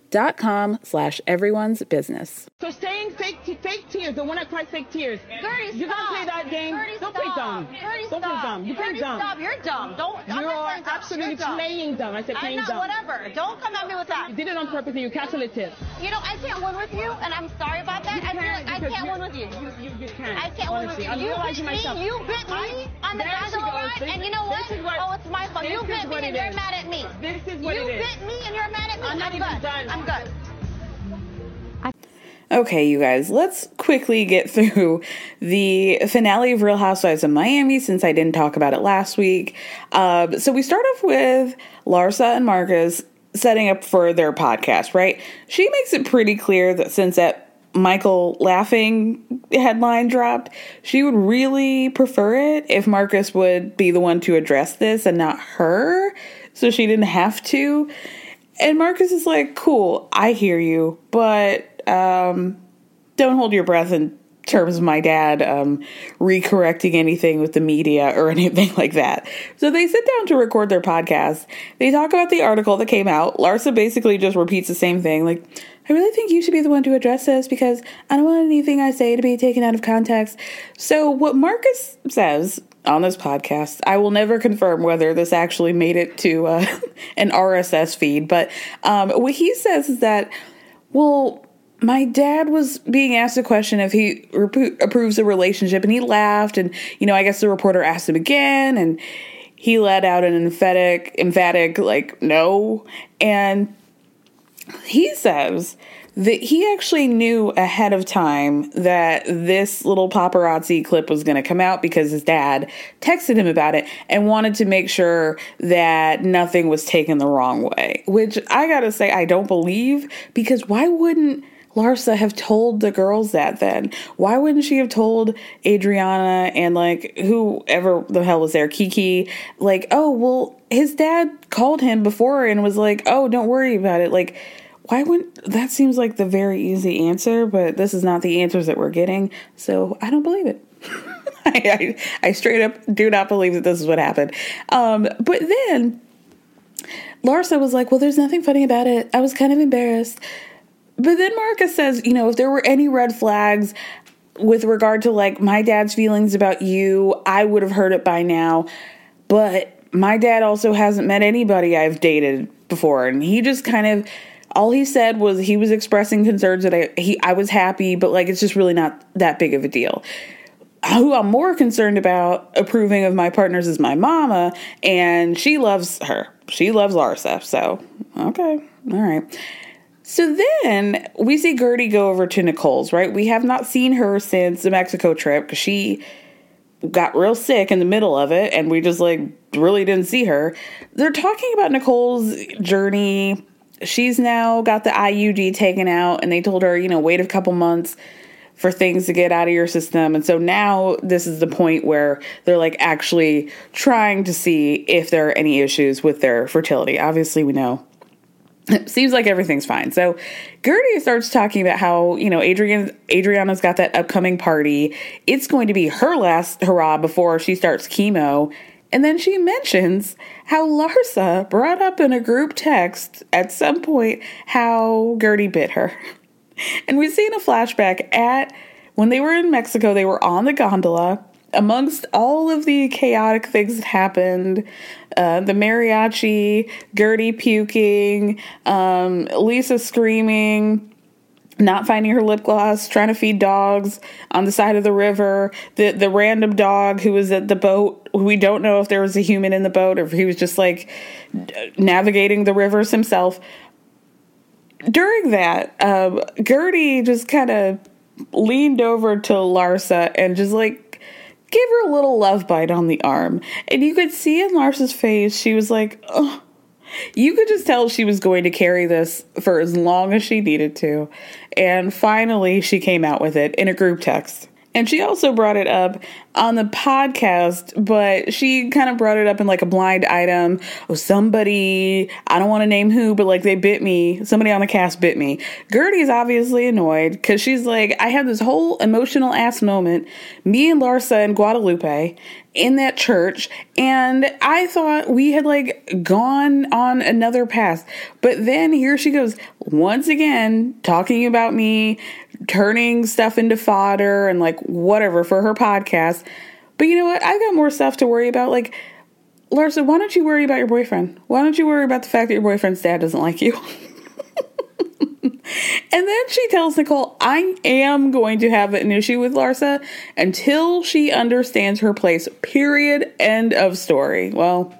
Speaker 2: dot com slash everyone's business.
Speaker 5: So saying fake te- fake tears, the one that cried fake tears.
Speaker 6: Guerdy,
Speaker 5: You're gonna play that game?
Speaker 6: Guerdy,
Speaker 5: Don't
Speaker 6: stop.
Speaker 5: play dumb.
Speaker 6: Guerdy,
Speaker 5: Don't play dumb. You play dumb.
Speaker 6: Stop. You're dumb. Don't.
Speaker 5: You're
Speaker 6: dumb.
Speaker 5: absolutely
Speaker 6: dumb.
Speaker 5: playing dumb. I said
Speaker 6: I'm
Speaker 5: playing
Speaker 6: not.
Speaker 5: dumb.
Speaker 6: Whatever. Don't come at me with that.
Speaker 5: You did it on purpose and you calculated it.
Speaker 6: You know, I can't win with you, and I'm sorry about that. I feel like I can't win with you.
Speaker 5: You, you, you can't.
Speaker 6: I can't win with
Speaker 5: honestly.
Speaker 6: you.
Speaker 5: I'm
Speaker 6: You
Speaker 5: realizing
Speaker 6: bit
Speaker 5: myself.
Speaker 6: me. You bit me
Speaker 5: I-
Speaker 6: on the
Speaker 5: there she
Speaker 6: bachelor
Speaker 5: goes.
Speaker 6: ride, and you know what?
Speaker 5: what-
Speaker 6: Oh, it's my fault. You
Speaker 5: is
Speaker 6: bit me, and you're mad at me.
Speaker 5: This is what
Speaker 6: you
Speaker 5: it is.
Speaker 6: You bit me, and you're mad at me.
Speaker 5: I'm not even done.
Speaker 6: Good.
Speaker 2: Okay, you guys, let's quickly get through the finale of Real Housewives of Miami since I didn't talk about it last week. Uh, so we start off with Larsa and Marcus setting up for their podcast, right? She makes it pretty clear that since that Michael laughing headline dropped, she would really prefer it if Marcus would be the one to address this and not her, so she didn't have to. And Marcus is like, cool, I hear you, but um, don't hold your breath in terms of my dad um, recorrecting anything with the media or anything like that. So they sit down to record their podcast. They talk about the article that came out. Larsa basically just repeats the same thing, like, I really think you should be the one to address this because I don't want anything I say to be taken out of context. So what Marcus says on this podcast. I will never confirm whether this actually made it to uh, an RSS feed, but um, what he says is that, well, my dad was being asked a question if he approves a relationship, and he laughed, and you know, I guess the reporter asked him again, and he let out an emphatic, emphatic like no, and he says that he actually knew ahead of time that this little paparazzi clip was going to come out because his dad texted him about it and wanted to make sure that nothing was taken the wrong way. Which I got to say, I don't believe because why wouldn't Larsa have told the girls that then? Why wouldn't she have told Adriana and like whoever the hell was there, Kiki, like, oh, well, his dad called him before and was like, oh, don't worry about it. Like, why wouldn't that seems like the very easy answer, but this is not the answers that we're getting, so I don't believe it. I, I, I, straight up do not believe that this is what happened. Um, but then Larsa was like, Well, there's nothing funny about it. I was kind of embarrassed. But then Marcus says, You know, if there were any red flags with regard to like my dad's feelings about you, I would have heard it by now. But my dad also hasn't met anybody I've dated before. And he just kind of all he said was he was expressing concerns that I he I was happy, but like it's just really not that big of a deal. Who I'm more concerned about approving of my partners is my mama, and she loves her. She loves Larsa. So okay, all right. So then we see Guerdy go over to Nicole's, right? We have not seen her since the Mexico trip because she got real sick in the middle of it and we just like really didn't see her. They're talking about Nicole's journey she's now got the IUD taken out, and they told her, you know, wait a couple months for things to get out of your system. And so now this is the point where they're like actually trying to see if there are any issues with their fertility. Obviously, we know it seems like everything's fine. So Guerdy starts talking about how, you know, Adrian Adriana's got that upcoming party. It's going to be her last hurrah before she starts chemo. And then she mentions how Larsa brought up in a group text at some point how Guerdy bit her. And we've seen a flashback at when they were in Mexico, they were on the gondola. Amongst all of the chaotic things that happened, uh, the mariachi, Guerdy puking, um, Lisa screaming, not finding her lip gloss, trying to feed dogs on the side of the river, the the random dog who was at the boat. We don't know if there was a human in the boat or if he was just like navigating the rivers himself. During that, um, Guerdy just kind of leaned over to Larsa and just like gave her a little love bite on the arm. And you could see in Larsa's face, she was like, oh, you could just tell she was going to carry this for as long as she needed to. And finally, she came out with it in a group text. And she also brought it up on the podcast, but she kind of brought it up in like a blind item. Oh, somebody, I don't want to name who, but like they bit me. Somebody on the cast bit me. Guerdy's obviously annoyed because she's like, I had this whole emotional ass moment, me and Larsa and Guadalupe in that church, and I thought we had like gone on another path. But then here she goes, once again, talking about me turning stuff into fodder and like whatever for her podcast. But you know what? I've got more stuff to worry about. Like, Larsa, why don't you worry about your boyfriend? Why don't you worry about the fact that your boyfriend's dad doesn't like you? and then she tells Nicole, I am going to have an issue with Larsa until she understands her place. Period. End of story. Well,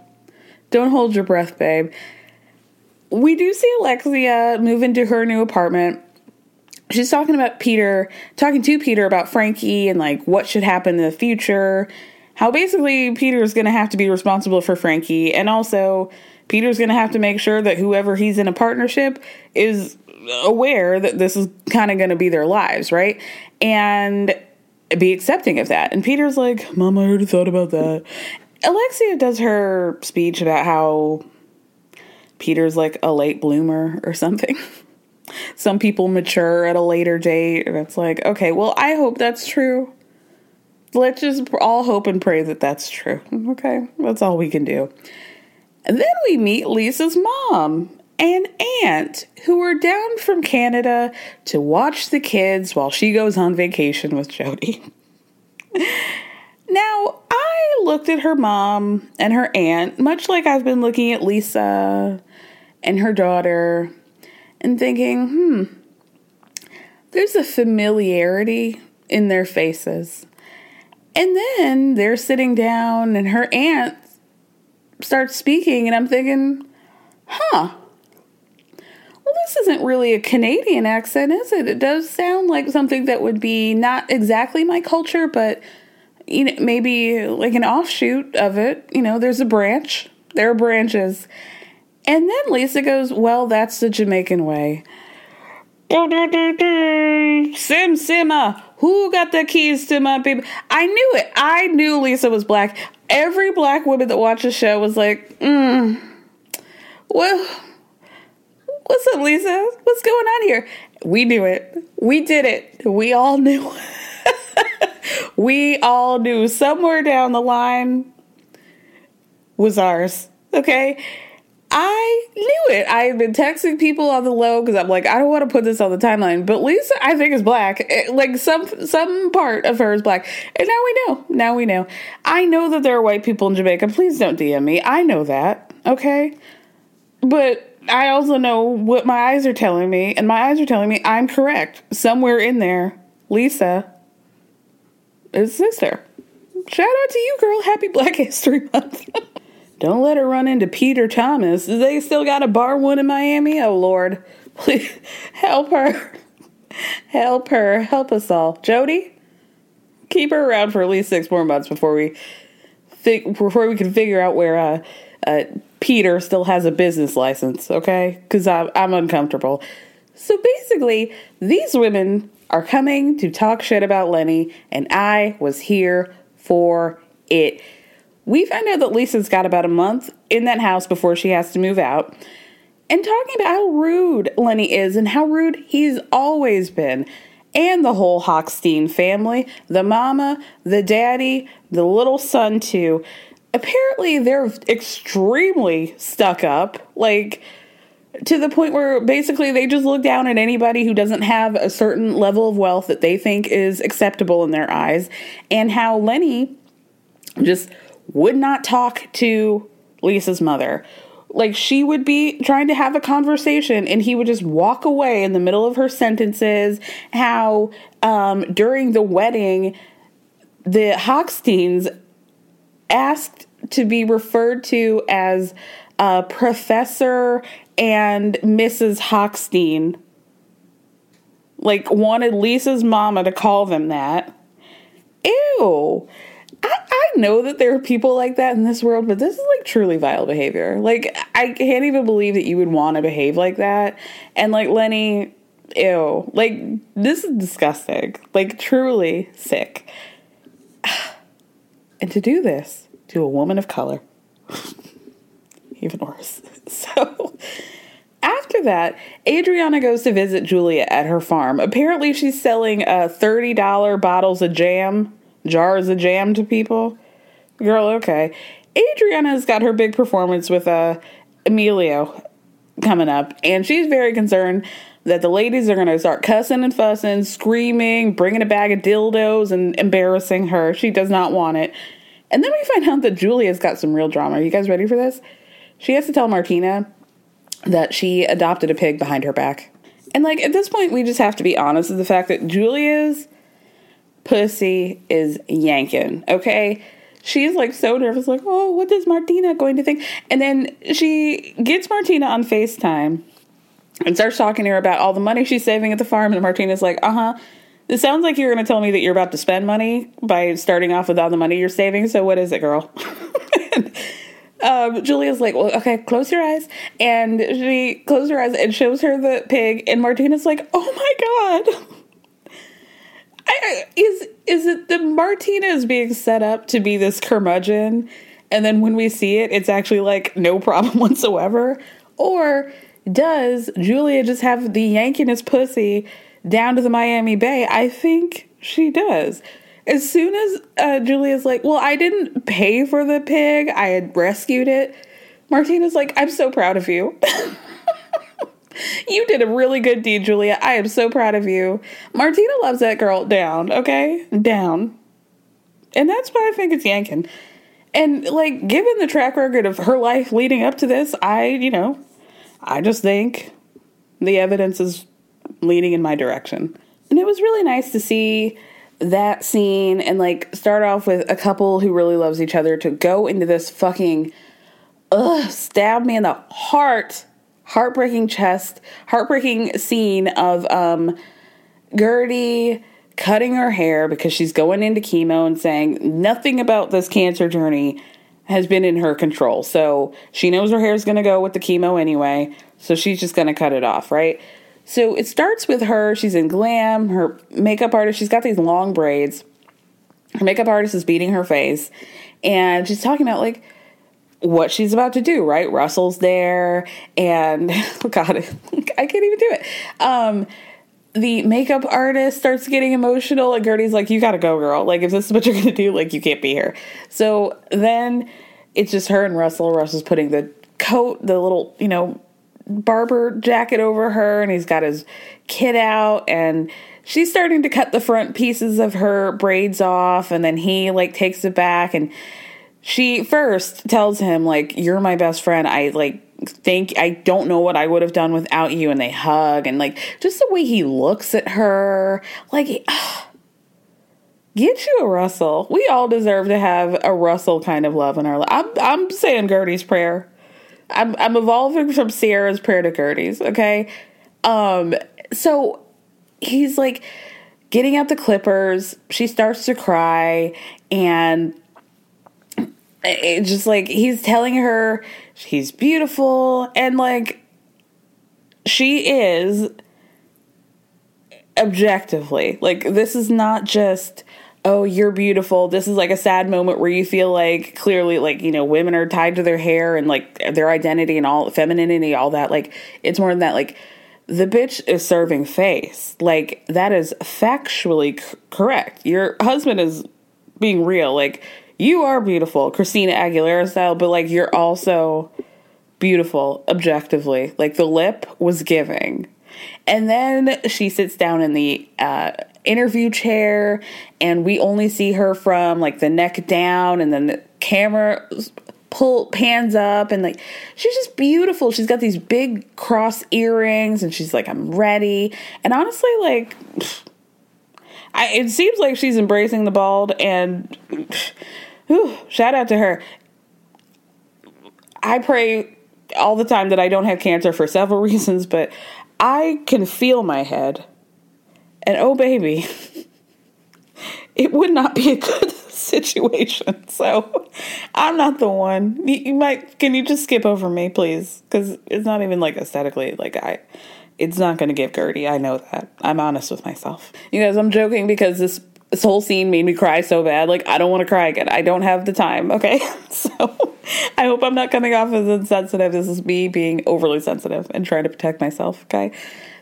Speaker 2: don't hold your breath, babe. We do see Alexia move into her new apartment she's talking about Peter, talking to Peter about Frankie and like what should happen in the future. How basically Peter's going to have to be responsible for Frankie, and also Peter's going to have to make sure that whoever he's in a partnership is aware that this is kind of going to be their lives, right? And be accepting of that. And Peter's like, Mom, I already thought about that. Alexia does her speech about how Peter's like a late bloomer or something. some people mature at a later date and it's like okay well i hope that's true. Let's just all hope and pray that that's true okay? That's all we can do. And then we meet lisa's mom and aunt who are down from canada to watch the kids while she goes on vacation with jody. Now i I looked at her mom and her aunt, much like I've been looking at Lisa and her daughter, and thinking, hmm, there's a familiarity in their faces. And then they're sitting down, and her aunt starts speaking, and I'm thinking, huh. Well, this isn't really a Canadian accent, is it? It does sound like something that would be not exactly my culture, but you know, maybe like an offshoot of it. You know, there's a branch. There are branches. And then Lisa goes, Well, that's the Jamaican way. Sim Simma, who got the keys to my baby? I knew it. I knew Lisa was black. Every black woman that watched the show was like, mm, well, what's up, Lisa? What's going on here? We knew it. We did it. We all knew. we all knew somewhere down the line was ours. Okay. I knew it. I had been texting people on the low because I'm like, I don't want to put this on the timeline. But Lisa, I think, is black. Eh, like some some part of her is black. And now we know. Now we know. I know that there are white people in Jamaica. Please don't DM me. I know that. Okay. But I also know what my eyes are telling me, and my eyes are telling me I'm correct. Somewhere in there, Lisa is sister. Shout out to you, girl. Happy Black History Month. Don't let her run into Peter Thomas. They still got a bar one in Miami? Oh, Lord. Please help her. Help her. Help us all. Jody, keep her around for at least six more months before we before we can figure out where uh, uh, Peter still has a business license, okay? Because I'm, I'm uncomfortable. So basically, these women are coming to talk shit about Lenny, and I was here for it. We find out that Lisa's got about a month in that house before she has to move out. And talking about how rude Lenny is and how rude he's always been. And the whole Hochstein family the mama, the daddy, the little son, too. Apparently, they're extremely stuck up. Like, to the point where basically they just look down at anybody who doesn't have a certain level of wealth that they think is acceptable in their eyes. And how Lenny just would not talk to Lisa's mother. Like she would be trying to have a conversation and he would just walk away in the middle of her sentences. How um, during the wedding, the Hochsteins asked to be referred to as uh, Professor and Mrs. Hochstein. Like wanted Lisa's mama to call them that. Ew. I, I know that there are people like that in this world, but this is like truly vile behavior. Like, I can't even believe that you would want to behave like that. And like, Lenny, ew. Like, this is disgusting. Like, truly sick. And to do this to a woman of color, even worse. So, after that, Adriana goes to visit Julia at her farm. Apparently, she's selling uh, $30 bottles of jam jars of jam to people. Girl, okay. Adriana's got her big performance with uh, Emilio coming up, and she's very concerned that the ladies are going to start cussing and fussing, screaming, bringing a bag of dildos, and embarrassing her. She does not want it. And then we find out that Julia's got some real drama. Are you guys ready for this? She has to tell Martina that she adopted a pig behind her back. And like at this point, we just have to be honest with the fact that Julia's pussy is yanking, okay? She's like so nervous, like, oh, what is Martina going to think? And then she gets Martina on FaceTime and starts talking to her about all the money she's saving at the farm. And Martina's like, uh huh. It sounds like you're going to tell me that you're about to spend money by starting off with all the money you're saving. So what is it, girl? um, Julia's like, well, okay, close your eyes. And she closes her eyes and shows her the pig. And Martina's like, oh my God. Is is it the Martina is being set up to be this curmudgeon, and then when we see it, it's actually like no problem whatsoever, or does Julia just have the yankiness pussy down to the Miami Bay? I think she does. As soon as uh, Julia's like, "Well, I didn't pay for the pig; I had rescued it," Martina's like, "I'm so proud of you." You did a really good deed, Julia. I am so proud of you. Martina loves that girl down, okay? Down. And that's why I think it's yanking. And like, given the track record of her life leading up to this, I, you know, I just think the evidence is leading in my direction. And it was really nice to see that scene and like start off with a couple who really loves each other to go into this fucking ugh, stab me in the heart, heartbreaking chest, heartbreaking scene of um Guerdy cutting her hair because she's going into chemo and saying nothing about this cancer journey has been in her control. So she knows her hair is going to go with the chemo anyway. So she's just going to cut it off, right? So it starts with her. She's in glam. Her makeup artist, she's got these long braids. Her makeup artist is beating her face. And she's talking about like what she's about to do, right? Russell's there. And oh God, I can't even do it. Um, the makeup artist starts getting emotional and Guerdy's like, You gotta go, girl. Like, if this is what you're gonna do, like, you can't be here. So then it's just her and Russell. Russell's putting the coat, the little, you know, barber jacket over her, and he's got his kit out, and she's starting to cut the front pieces of her braids off, and then he, like, takes it back, and she first tells him, like, You're my best friend. I, like, think I don't know what I would have done without you and they hug and like just the way he looks at her like ugh, get you a Russell. We all deserve to have a Russell kind of love in our life. I'm I'm saying guerdy's prayer. I'm I'm evolving from sierra's prayer to guerdy's okay? Um so he's like getting out the clippers. She starts to cry and it's just like he's telling her she's beautiful and like she is objectively like this is not just oh you're beautiful. This is like a sad moment where you feel like clearly like you know women are tied to their hair and like their identity and all femininity all that like it's more than that like the bitch is serving face. Like that is factually c- correct. Your husband is being real. Like you are beautiful christina aguilera style but like you're also beautiful objectively. Like the lip was giving. And then she sits down in the uh, interview chair and we only see her from like the neck down and then the camera pull pans up and like she's just beautiful. She's got these big cross earrings and she's like i'm ready. And honestly like I, it seems like she's embracing the bald and whew, shout out to her i pray all the time that I don't have cancer for several reasons, but I can feel my head. And oh, baby, it would not be a good situation. So I'm not the one. You, might, can you just skip over me, please? Because it's not even like aesthetically, like I. It's not going to give Guerdy. I know that. I'm honest with myself. You guys, I'm joking because this this whole scene made me cry so bad. Like, I don't want to cry again. I don't have the time, okay? So, I hope I'm not coming off as insensitive. This is me being overly sensitive and trying to protect myself, okay?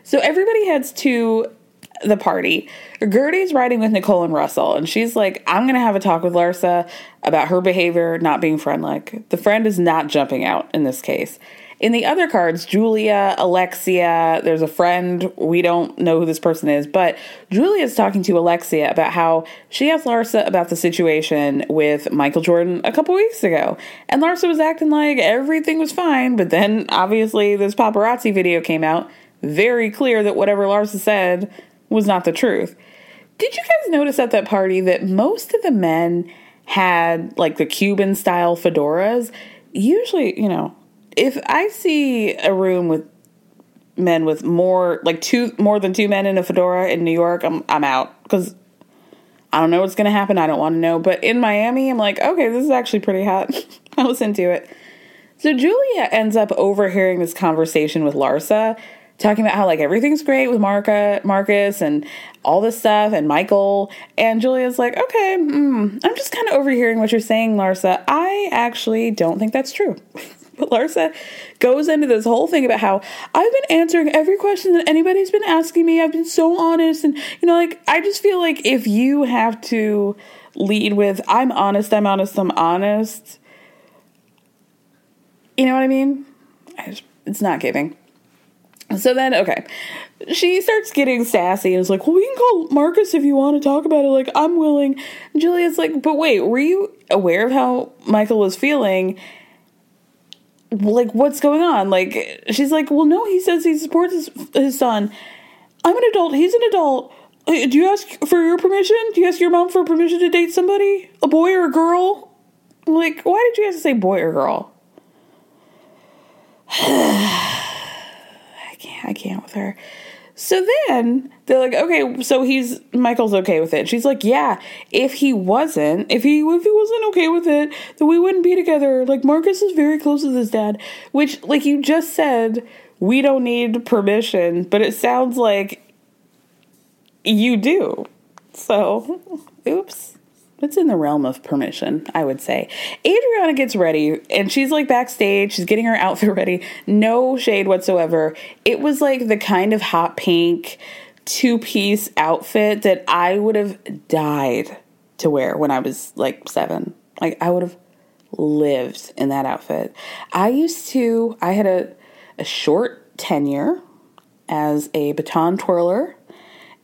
Speaker 2: So, everybody heads to the party. Guerdy's riding with Nicole and Russell, and she's like, I'm going to have a talk with Larsa about her behavior not being friend like. The friend is not jumping out in this case. In the other cards, Julia, Alexia, there's a friend, we don't know who this person is, but Julia is talking to Alexia about how she asked Larsa about the situation with Michael Jordan a couple weeks ago. And Larsa was acting like everything was fine, but then obviously this paparazzi video came out, very clear that whatever Larsa said was not the truth. Did you guys notice at that party that most of the men had like the Cuban style fedoras? Usually, you know, if I see a room with men with more like two more than two men in a fedora in New York, I'm I'm out because I don't know what's gonna happen. I don't want to know. But in Miami, I'm like, okay, this is actually pretty hot. I was into it. So Julia ends up overhearing this conversation with Larsa, talking about how like everything's great with Marca, Marcus, and all this stuff, and Michael. And Julia's like, okay, mm, I'm just kind of overhearing what you're saying, Larsa. I actually don't think that's true. Larsa goes into this whole thing about how I've been answering every question that anybody's been asking me. I've been so honest. And, you know, like, I just feel like if you have to lead with, I'm honest, I'm honest, I'm honest, you know what I mean? It's not giving. So then, okay, she starts getting sassy and is like, "Well, we can call Marcus if you want to talk about it. Like, I'm willing." And Julia's like, "But wait, were you aware of how Michael was feeling? Like, what's going on?" Like, she's like, "Well, no, he says he supports his, his son. I'm an adult. He's an adult. Uh, Do you ask for your permission? Do you ask your mom for permission to date somebody, a boy or a girl? Like, why did you have to say boy or girl?" I can't. I can't with her. So then they're like, okay, so he's Michael's okay with it. She's like, yeah, if he wasn't, if he if he wasn't okay with it, then we wouldn't be together. Like Marcus is very close with his dad, which like you just said, we don't need permission, but it sounds like you do. So, oops. It's in the realm of permission, I would say. Adriana gets ready and she's like backstage. She's getting her outfit ready. No shade whatsoever. It was like the kind of hot pink two piece outfit that I would have died to wear when I was like seven. Like, I would have lived in that outfit. I used to, I had a, a short tenure as a baton twirler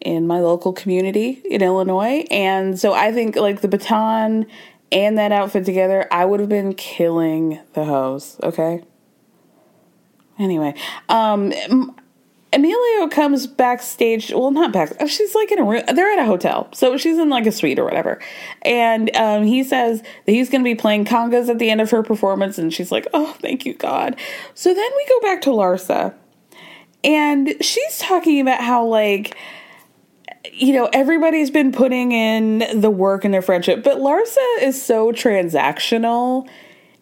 Speaker 2: in my local community in Illinois. And so I think like the baton and that outfit together, I would have been killing the hose, okay? Anyway, um Emilio comes backstage. Well, not back. She's like in a room. They're at a hotel, so she's in like a suite or whatever. And um, he says that he's going to be playing congas at the end of her performance, and she's like, "Oh, thank you, God." So then we go back to Larsa, and she's talking about how like you know, everybody's been putting in the work in their friendship, but Larsa is so transactional.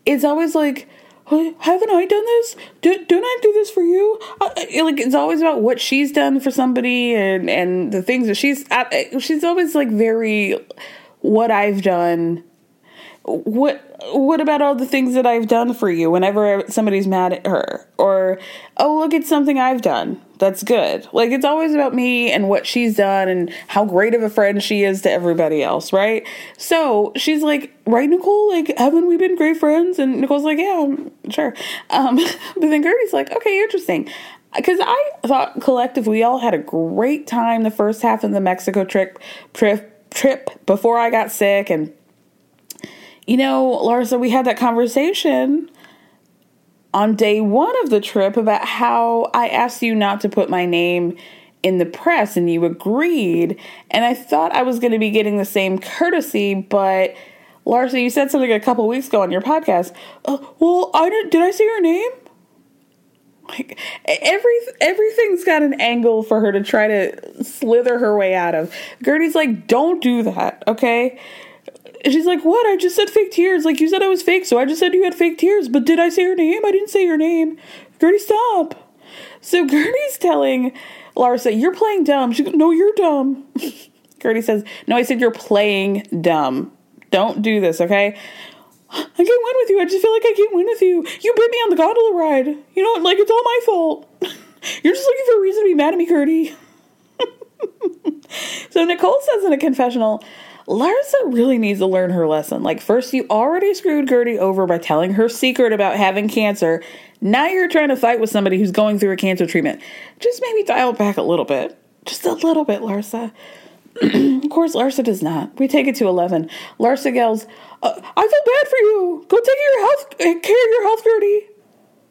Speaker 2: It's always like, "Oh, haven't I done this? Do, don't I do this for you? Uh, uh, like it's always about what she's done for somebody and and the things that she's. Uh, she's always like very what I've done. What what about all the things that I've done for you whenever somebody's mad at her? Or, oh, look at something I've done. That's good. Like, it's always about me and what she's done and how great of a friend she is to everybody else, right? So she's like, right, Nicole? Like, haven't we been great friends? And Nicole's like, yeah, sure. Um, but then Guerdy's like, okay, interesting. Because I thought collectively we all had a great time the first half of the Mexico trip, trip, trip before I got sick and you know, Larsa, we had that conversation on day one of the trip about how I asked you not to put my name in the press and you agreed. And I thought I was going to be getting the same courtesy, but Larsa, you said something a couple weeks ago on your podcast. Uh, well, I didn't, did I say your name? Like every everything's got an angle for her to try to slither her way out of. Guerdy's like, don't do that, okay? And she's like, What? I just said fake tears. Like, you said I was fake, so I just said you had fake tears. But did I say your name? I didn't say your name. Guerdy, stop. So Guerdy's telling Larsa, You're playing dumb. She goes, No, you're dumb. Guerdy says, No, I said you're playing dumb. Don't do this, okay? I can't win with you. I just feel like I can't win with you. You bit me on the gondola ride. You know, like it's all my fault. You're just looking for a reason to be mad at me, Guerdy. so Nicole says in a confessional, Larsa really needs to learn her lesson. Like, first, you already screwed Guerdy over by telling her secret about having cancer. Now you're trying to fight with somebody who's going through a cancer treatment. Just maybe dial back a little bit. Just a little bit, Larsa. of course, Larsa does not. We take it to 11. Larsa yells, uh, I feel bad for you. Go take your health, care of your health, Guerdy.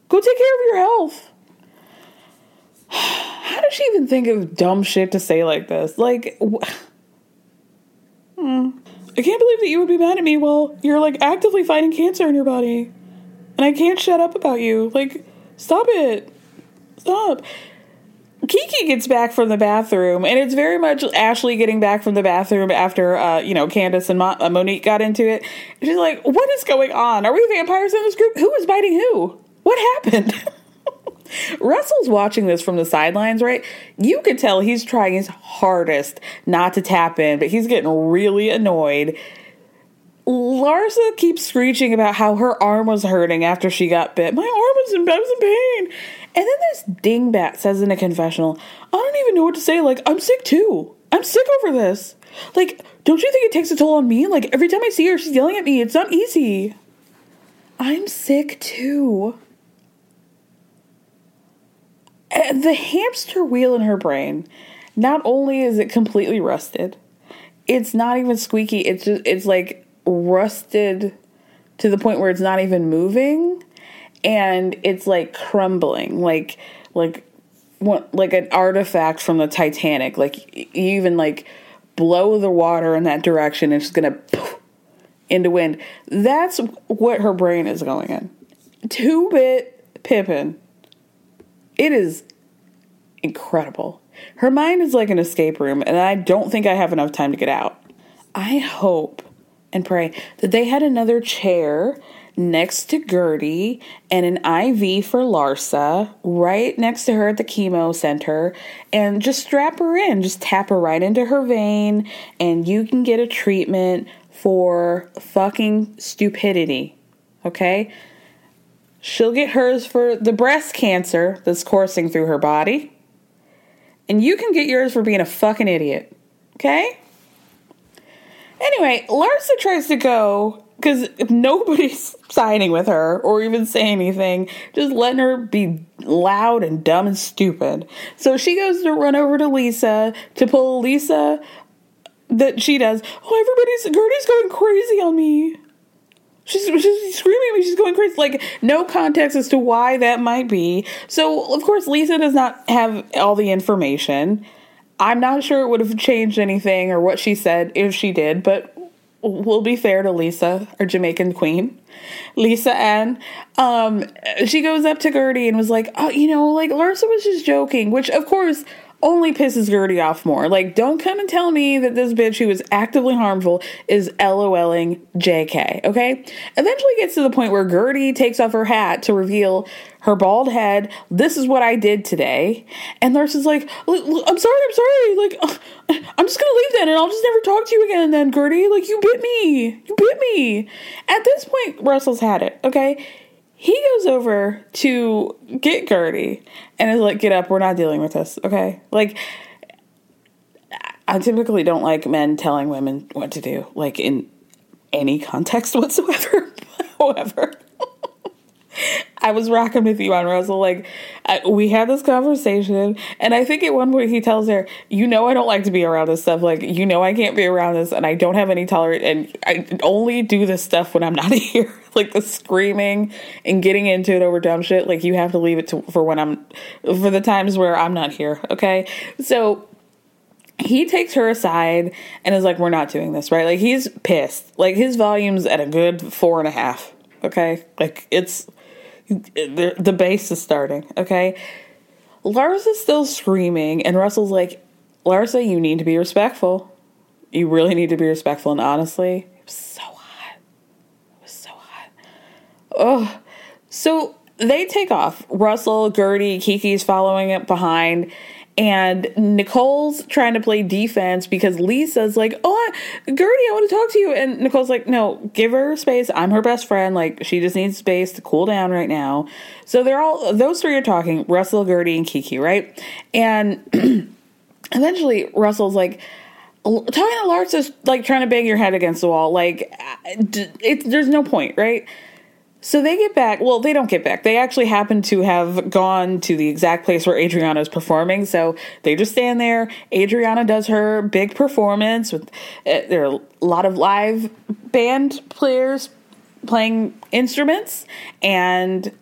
Speaker 2: Go take care of your health. How does she even think of dumb shit to say like this? Like, wh- Hmm. I can't believe that you would be mad at me while you're like actively fighting cancer in your body. And I can't shut up about you. Like, stop it. Stop. Kiki gets back from the bathroom, and it's very much Ashley getting back from the bathroom after, uh, you know, Candace and Mo- uh, Monique got into it. she's like, What is going on? Are we vampires in this group? Who is biting who? What happened? Russell's watching this from the sidelines, right? You could tell he's trying his hardest not to tap in, but he's getting really annoyed. Larsa keeps screeching about how her arm was hurting after she got bit. My arm was in, was in pain. And then this dingbat says in a confessional, I don't even know what to say. Like, I'm sick too. I'm sick over this. Like, don't you think it takes a toll on me? Like, every time I see her, she's yelling at me. It's not easy. I'm sick too. The hamster wheel in her brain, not only is it completely rusted, it's not even squeaky. It's just it's like rusted to the point where it's not even moving and it's like crumbling like like like an artifact from the Titanic. Like you even like blow the water in that direction, and it's gonna into wind. That's what her brain is going in. Two bit Pippin. It is incredible. Her mind is like an escape room, and I don't think I have enough time to get out. I hope and pray that they had another chair next to Guerdy and an IV for Larsa right next to her at the chemo center and just strap her in, just tap her right into her vein, and you can get a treatment for fucking stupidity. Okay? She'll get hers for the breast cancer that's coursing through her body. And you can get yours for being a fucking idiot. Okay? Anyway, Larsa tries to go because nobody's signing with her or even saying anything, just letting her be loud and dumb and stupid. So she goes to run over to Lisa to pull Lisa that she does. Oh, everybody's Guerdy's going crazy on me. She's, she's screaming at me. She's going crazy. Like, no context as to why that might be. So, of course, Lisa does not have all the information. I'm not sure it would have changed anything or what she said if she did, but we'll be fair to Lisa, our Jamaican queen, Lisa Ann. Um, she goes up to Guerdy and was like, "Oh, you know, like Larsa was just joking," which of course only pisses Guerdy off more. Like, don't come and tell me that this bitch who is actively harmful is LOLing JK, okay? Eventually gets to the point where Guerdy takes off her hat to reveal her bald head. This is what I did today. And Larsa's like, I'm sorry, I'm sorry. Like, I'm just gonna leave then and I'll just never talk to you again then, Guerdy. Like, you bit me. You bit me. At this point, Russell's had it, okay? He goes over to get Guerdy and is like, "Get up, we're not dealing with this." Okay, like I typically don't like men telling women what to do, like in any context whatsoever. However, I was rocking with you on Russell. Like, I, we had this conversation, and I think at one point he tells her, "You know, I don't like to be around this stuff. Like, you know, I can't be around this, and I don't have any tolerance, and I only do this stuff when I'm not here. like the screaming and getting into it over dumb shit. Like, you have to leave it to, for when I'm, for the times where I'm not here. Okay, so." he takes her aside and is like, We're not doing this, right? Like, he's pissed. Like, his volume's at a good four and a half. Okay. Like, it's the, the bass is starting, okay? Lars is still screaming, and Russell's like, Larsa, you need to be respectful. You really need to be respectful. And honestly, it was so hot. It was so hot. Oh, so they take off. Russell, Guerdy, Kiki's following it behind, and Nicole's trying to play defense because Lisa's like, "Oh, Guerdy, I want to talk to you," and Nicole's like, "No, give her space. I'm her best friend. Like, she just needs space to cool down right now." So they're all those three are talking: Russell, Guerdy, and Kiki, right? And eventually, Russell's like. Talking to Lars is like trying to bang your head against the wall. Like, uh, it, there's no point, right? So they get back. Well, they don't get back. They actually happen to have gone to the exact place where Adriana is performing. So they just stand there. Adriana does her big performance with uh, there are a lot of live band players playing instruments, and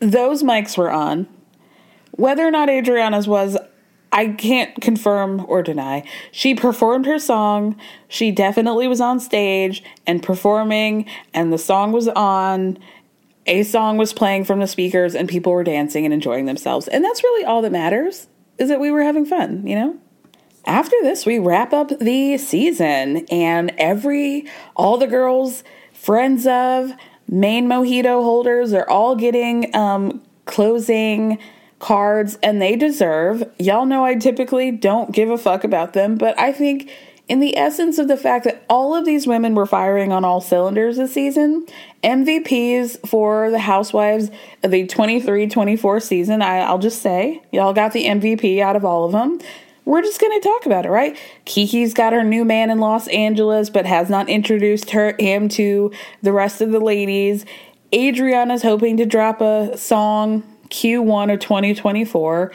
Speaker 2: those mics were on. Whether or not Adriana's was, I can't confirm or deny. She performed her song. She definitely was on stage and performing, and the song was on. A song was playing from the speakers, and people were dancing and enjoying themselves. And that's really all that matters is that we were having fun, you know? After this, we wrap up the season, and every, all the girls, friends of, main mojito holders are all getting um, closing cards and they deserve. Y'all know I typically don't give a fuck about them, but I think in the essence of the fact that all of these women were firing on all cylinders this season, MVPs for the Housewives of the 23 24 season, I, will just say, y'all got the MVP out of all of them. We're just going to talk about it, right? Kiki's got her new man in Los Angeles, but has not introduced her him to the rest of the ladies. Adriana's hoping to drop a song Q1 of 2024,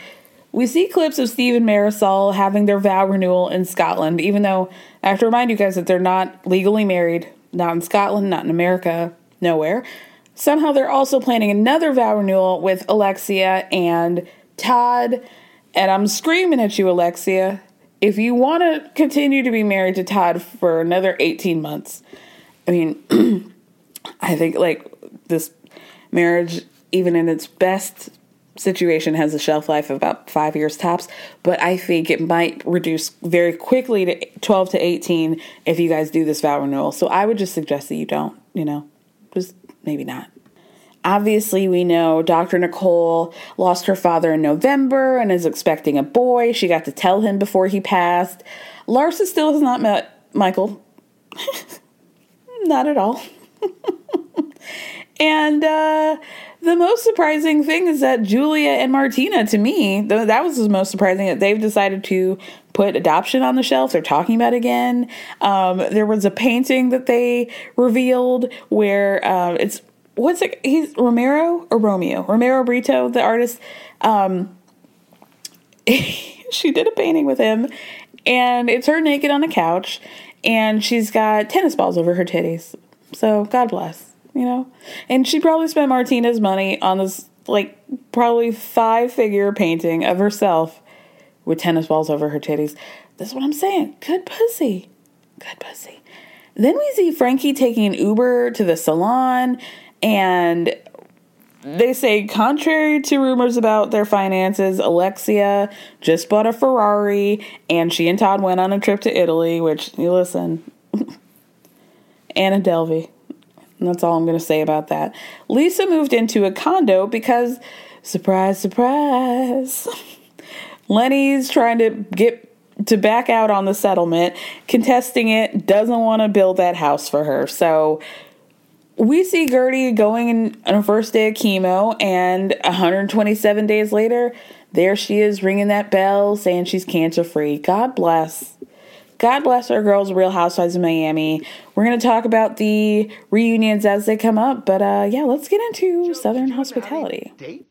Speaker 2: we see clips of Steve and Marysol having their vow renewal in Scotland, even though I have to remind you guys that they're not legally married, not in Scotland, not in America, nowhere. Somehow they're also planning another vow renewal with Alexia and Todd. And I'm screaming at you, Alexia. If you want to continue to be married to Todd for another 18 months, I mean, I think like this marriage, even in its best situation, has a shelf life of about five years tops. But I think it might reduce very quickly to 12 to 18 if you guys do this vow renewal. So I would just suggest that you don't, you know, just maybe not. Obviously, we know Dr. Nicole lost her father in November and is expecting a boy. She got to tell him before he passed. Larsa still has not met Michael. not at all. and uh, the most surprising thing is that Julia and Martina, to me, th- that was the most surprising that they've decided to put adoption on the shelf. They're talking about again. Um, there was a painting that they revealed where uh, it's what's it? He's Romero or Romeo? Romero Britto, the artist. Um, she did a painting with him, and it's her naked on a couch, and she's got tennis balls over her titties. So God bless, you know. And she probably spent Martina's money on this like probably five figure painting of herself with tennis balls over her titties. That's what I'm saying. Good pussy. Good pussy. Then we see Frankie taking an Uber to the salon and they say, contrary to rumors about their finances, Alexia just bought a Ferrari and she and Todd went on a trip to Italy, which, you listen, Anna Delvey. That's all I'm going to say about that. Lisa moved into a condo because, surprise, surprise, Lenny's trying to get to back out on the settlement, contesting it, doesn't want to build that house for her. So we see Guerdy going in, on her first day of chemo, and 127 days later, there she is ringing that bell saying she's cancer free. God bless. God bless our girls, Real Housewives of Miami. We're going to talk about the reunions as they come up, but uh, yeah, let's get into Southern hospitality.
Speaker 7: Date?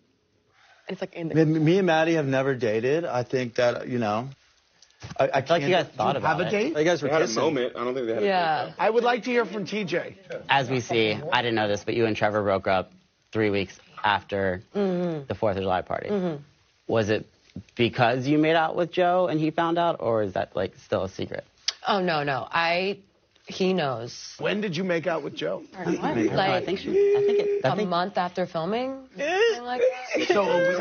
Speaker 8: It's like in
Speaker 7: Me, me and Maddie have never dated. I think that you know. I, I,
Speaker 8: feel like you guys thought about
Speaker 7: have
Speaker 8: about
Speaker 7: a date.
Speaker 9: You guys were
Speaker 10: They had a moment. I don't think they had
Speaker 8: Yeah.
Speaker 10: a
Speaker 7: I would like to hear from TJ.
Speaker 8: As we see, I didn't know this, but you and Trevor broke up three weeks after
Speaker 7: Mm-hmm.
Speaker 8: the Fourth of July party. Was it because you made out with Joe and he found out, or is that like still a secret?
Speaker 11: Oh no, no. I he knows.
Speaker 7: When did you make out with Joe?
Speaker 8: No, I
Speaker 11: Like
Speaker 8: think she. I think it. I
Speaker 11: a
Speaker 8: think
Speaker 11: month after filming. like that.
Speaker 7: So a week,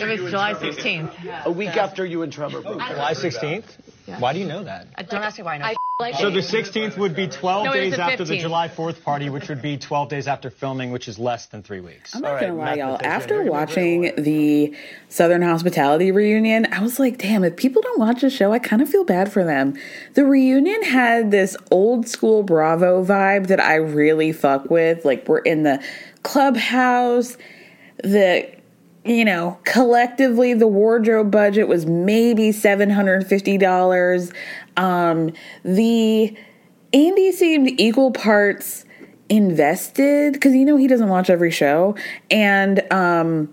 Speaker 11: It was July 16th.
Speaker 7: a week after you and Trevor broke up.
Speaker 12: July 16th? Why do you know that?
Speaker 11: Don't ask me why I know. like
Speaker 12: So the 16th would be 12
Speaker 11: No,
Speaker 12: days
Speaker 11: the
Speaker 12: after the July 4th party, which would be 12 days after filming, which is less than three weeks.
Speaker 2: I'm not
Speaker 7: All
Speaker 2: gonna lie, y'all. After watching the Southern Hospitality reunion, I was like, damn, if people don't watch the show, I kind of feel bad for them. The reunion had this old school Bravo vibe that I really fuck with. Like, we're in the clubhouse, the you know, collectively the wardrobe budget was maybe $750. Um, the Andy seemed equal parts invested because you know he doesn't watch every show and um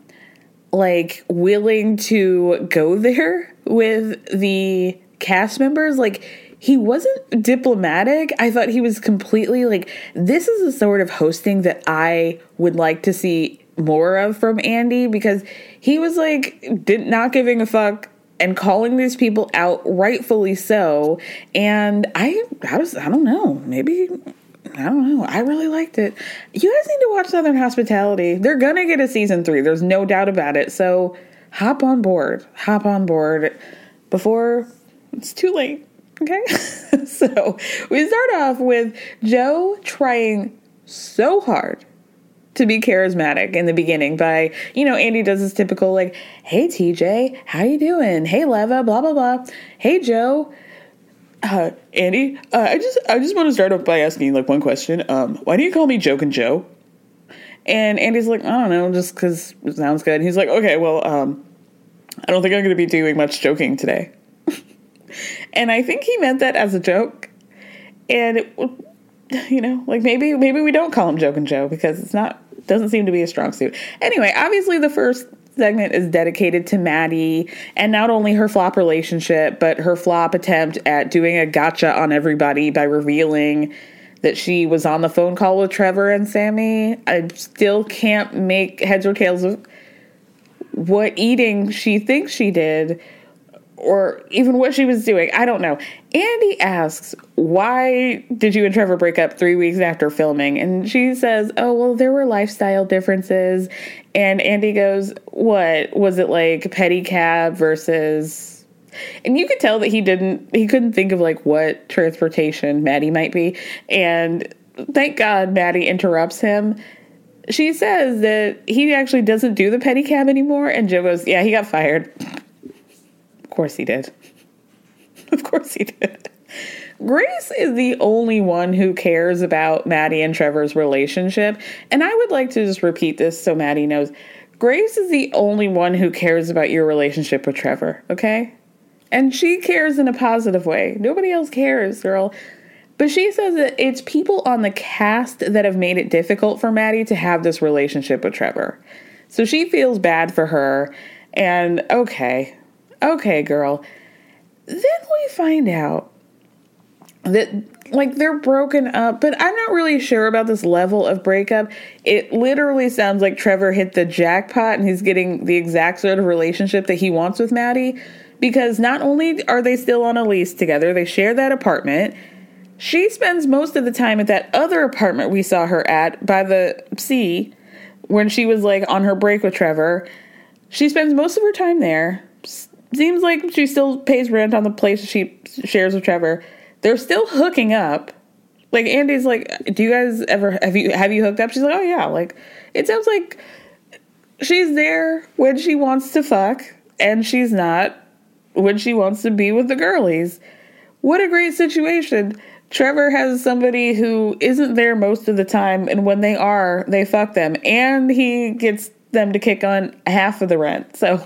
Speaker 2: like willing to go there with the cast members like he wasn't diplomatic i thought he was completely like this is the sort of hosting that i would like to see more of from andy because he was like did not giving a fuck and calling these people out rightfully so and i i was i don't know maybe I don't know. I really liked it. You guys need to watch Southern Hospitality. They're gonna get a season three. There's no doubt about it. So hop on board. Hop on board before it's too late. Okay. so we start off with Joe trying so hard to be charismatic in the beginning by, you know, Andy does his typical like, hey TJ, how you doing? Hey Leva, blah blah blah. Hey Joe, uh, Andy, uh, I just I just want to start off by asking like one question. Um, why do you call me Joking Joe? And Andy's like, I don't know, just because it sounds good. And he's like, okay, well, um, I don't think I'm going to be doing much joking today. and I think he meant that as a joke. And it, you know, like maybe maybe we don't call him Joking Joe because it's not doesn't seem to be a strong suit. Anyway, obviously the first segment is dedicated to Maddie and not only her flop relationship, but her flop attempt at doing a gotcha on everybody by revealing that she was on the phone call with Trevor and Sammy. I still can't make heads or tails of what eating she thinks she did or even what she was doing. I don't know. Andy asks, Why did you and Trevor break up three weeks after filming? And she says, Oh, well, there were lifestyle differences. And Andy goes, What? Was it like pedicab versus. And you could tell that he didn't, he couldn't think of like what transportation Maddie might be. And thank God Maddie interrupts him. She says that he actually doesn't do the pedicab anymore. And Joe goes, Yeah, he got fired. Course he did. Of course he did. Grace is the only one who cares about Maddie and Trevor's relationship. And I would like to just repeat this so Maddie knows. Grace is the only one who cares about your relationship with Trevor, okay? And she cares in a positive way. Nobody else cares, girl. But she says that it's people on the cast that have made it difficult for Maddie to have this relationship with Trevor. So she feels bad for her. And okay, okay, girl. Then we find out that like they're broken up, but I'm not really sure about this level of breakup. It literally sounds like Trevor hit the jackpot and he's getting the exact sort of relationship that he wants with Maddie because not only are they still on a lease together, they share that apartment. She spends most of the time at that other apartment we saw her at by the sea when she was like on her break with Trevor. She spends most of her time there. Seems like she still pays rent on the place she shares with Trevor. They're still hooking up. Like Andy's like, "Do you guys ever have you have you hooked up?" She's like, "Oh yeah." Like it sounds like she's there when she wants to fuck and she's not when she wants to be with the girlies. What a great situation. Trevor has somebody who isn't there most of the time, and when they are, they fuck them, and he gets them to kick on half of the rent. So,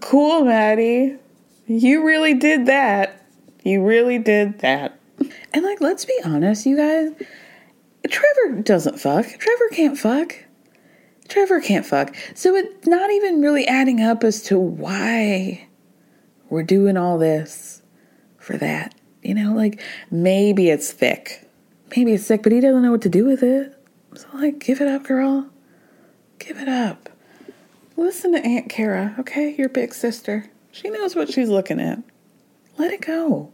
Speaker 2: cool, Maddie. You really did that. You really did that. And, like, let's be honest, you guys. Trevor doesn't fuck. Trevor can't fuck. Trevor can't fuck. So it's not even really adding up as to why we're doing all this for that. You know, like maybe it's thick. Maybe it's thick, but he doesn't know what to do with it. So, like, give it up, girl. Give it up. Listen to Aunt Kara, okay? Your big sister. She knows what she's looking at. Let it go.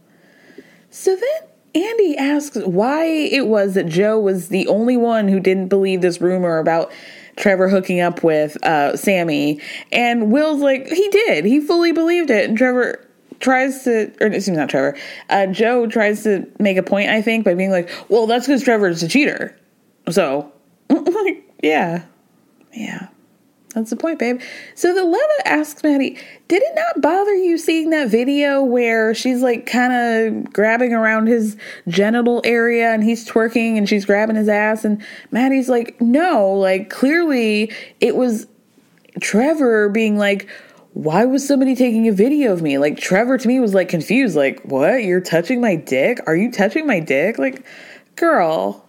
Speaker 2: So then Andy asks why it was that Joe was the only one who didn't believe this rumor about Trevor hooking up with uh, Sammy. And Will's like, he did. He fully believed it. And Trevor tries to, or excuse me, not Trevor, uh, Joe tries to make a point, I think, by being like, well, that's because Trevor's a cheater. So, like, yeah, yeah. That's the point, babe. So the Leva asks Maddie, did it not bother you seeing that video where she's like kind of grabbing around his genital area and he's twerking and she's grabbing his ass? And Maddie's like, no, like clearly it was Trevor being like, why was somebody taking a video of me? Like Trevor to me was like confused, like, what? You're touching my dick? Are you touching my dick? Like, girl.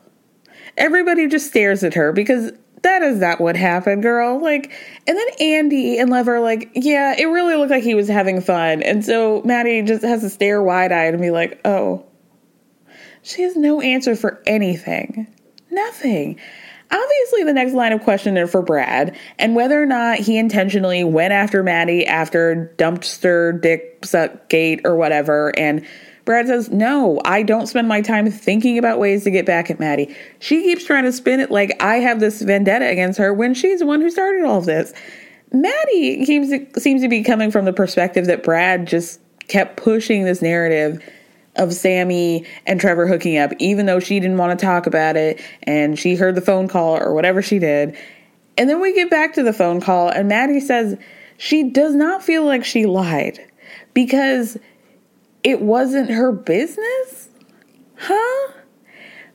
Speaker 2: Everybody just stares at her because that is not what happened, girl. Like, and then Andy and Lev are like, yeah, it really looked like he was having fun. And so Maddie just has to stare wide eyed and be like, oh. She has no answer for anything. Nothing. Obviously, the next line of questioning for Brad, and whether or not he intentionally went after Maddie after dumpster dick suck gate or whatever, and Brad says, No, I don't spend my time thinking about ways to get back at Maddie. She keeps trying to spin it like I have this vendetta against her when she's the one who started all of this. Maddie seems to, seems to be coming from the perspective that Brad just kept pushing this narrative of Sammy and Trevor hooking up, even though she didn't want to talk about it and she heard the phone call or whatever she did. And then we get back to the phone call, and Maddie says she does not feel like she lied because it wasn't her business? Huh?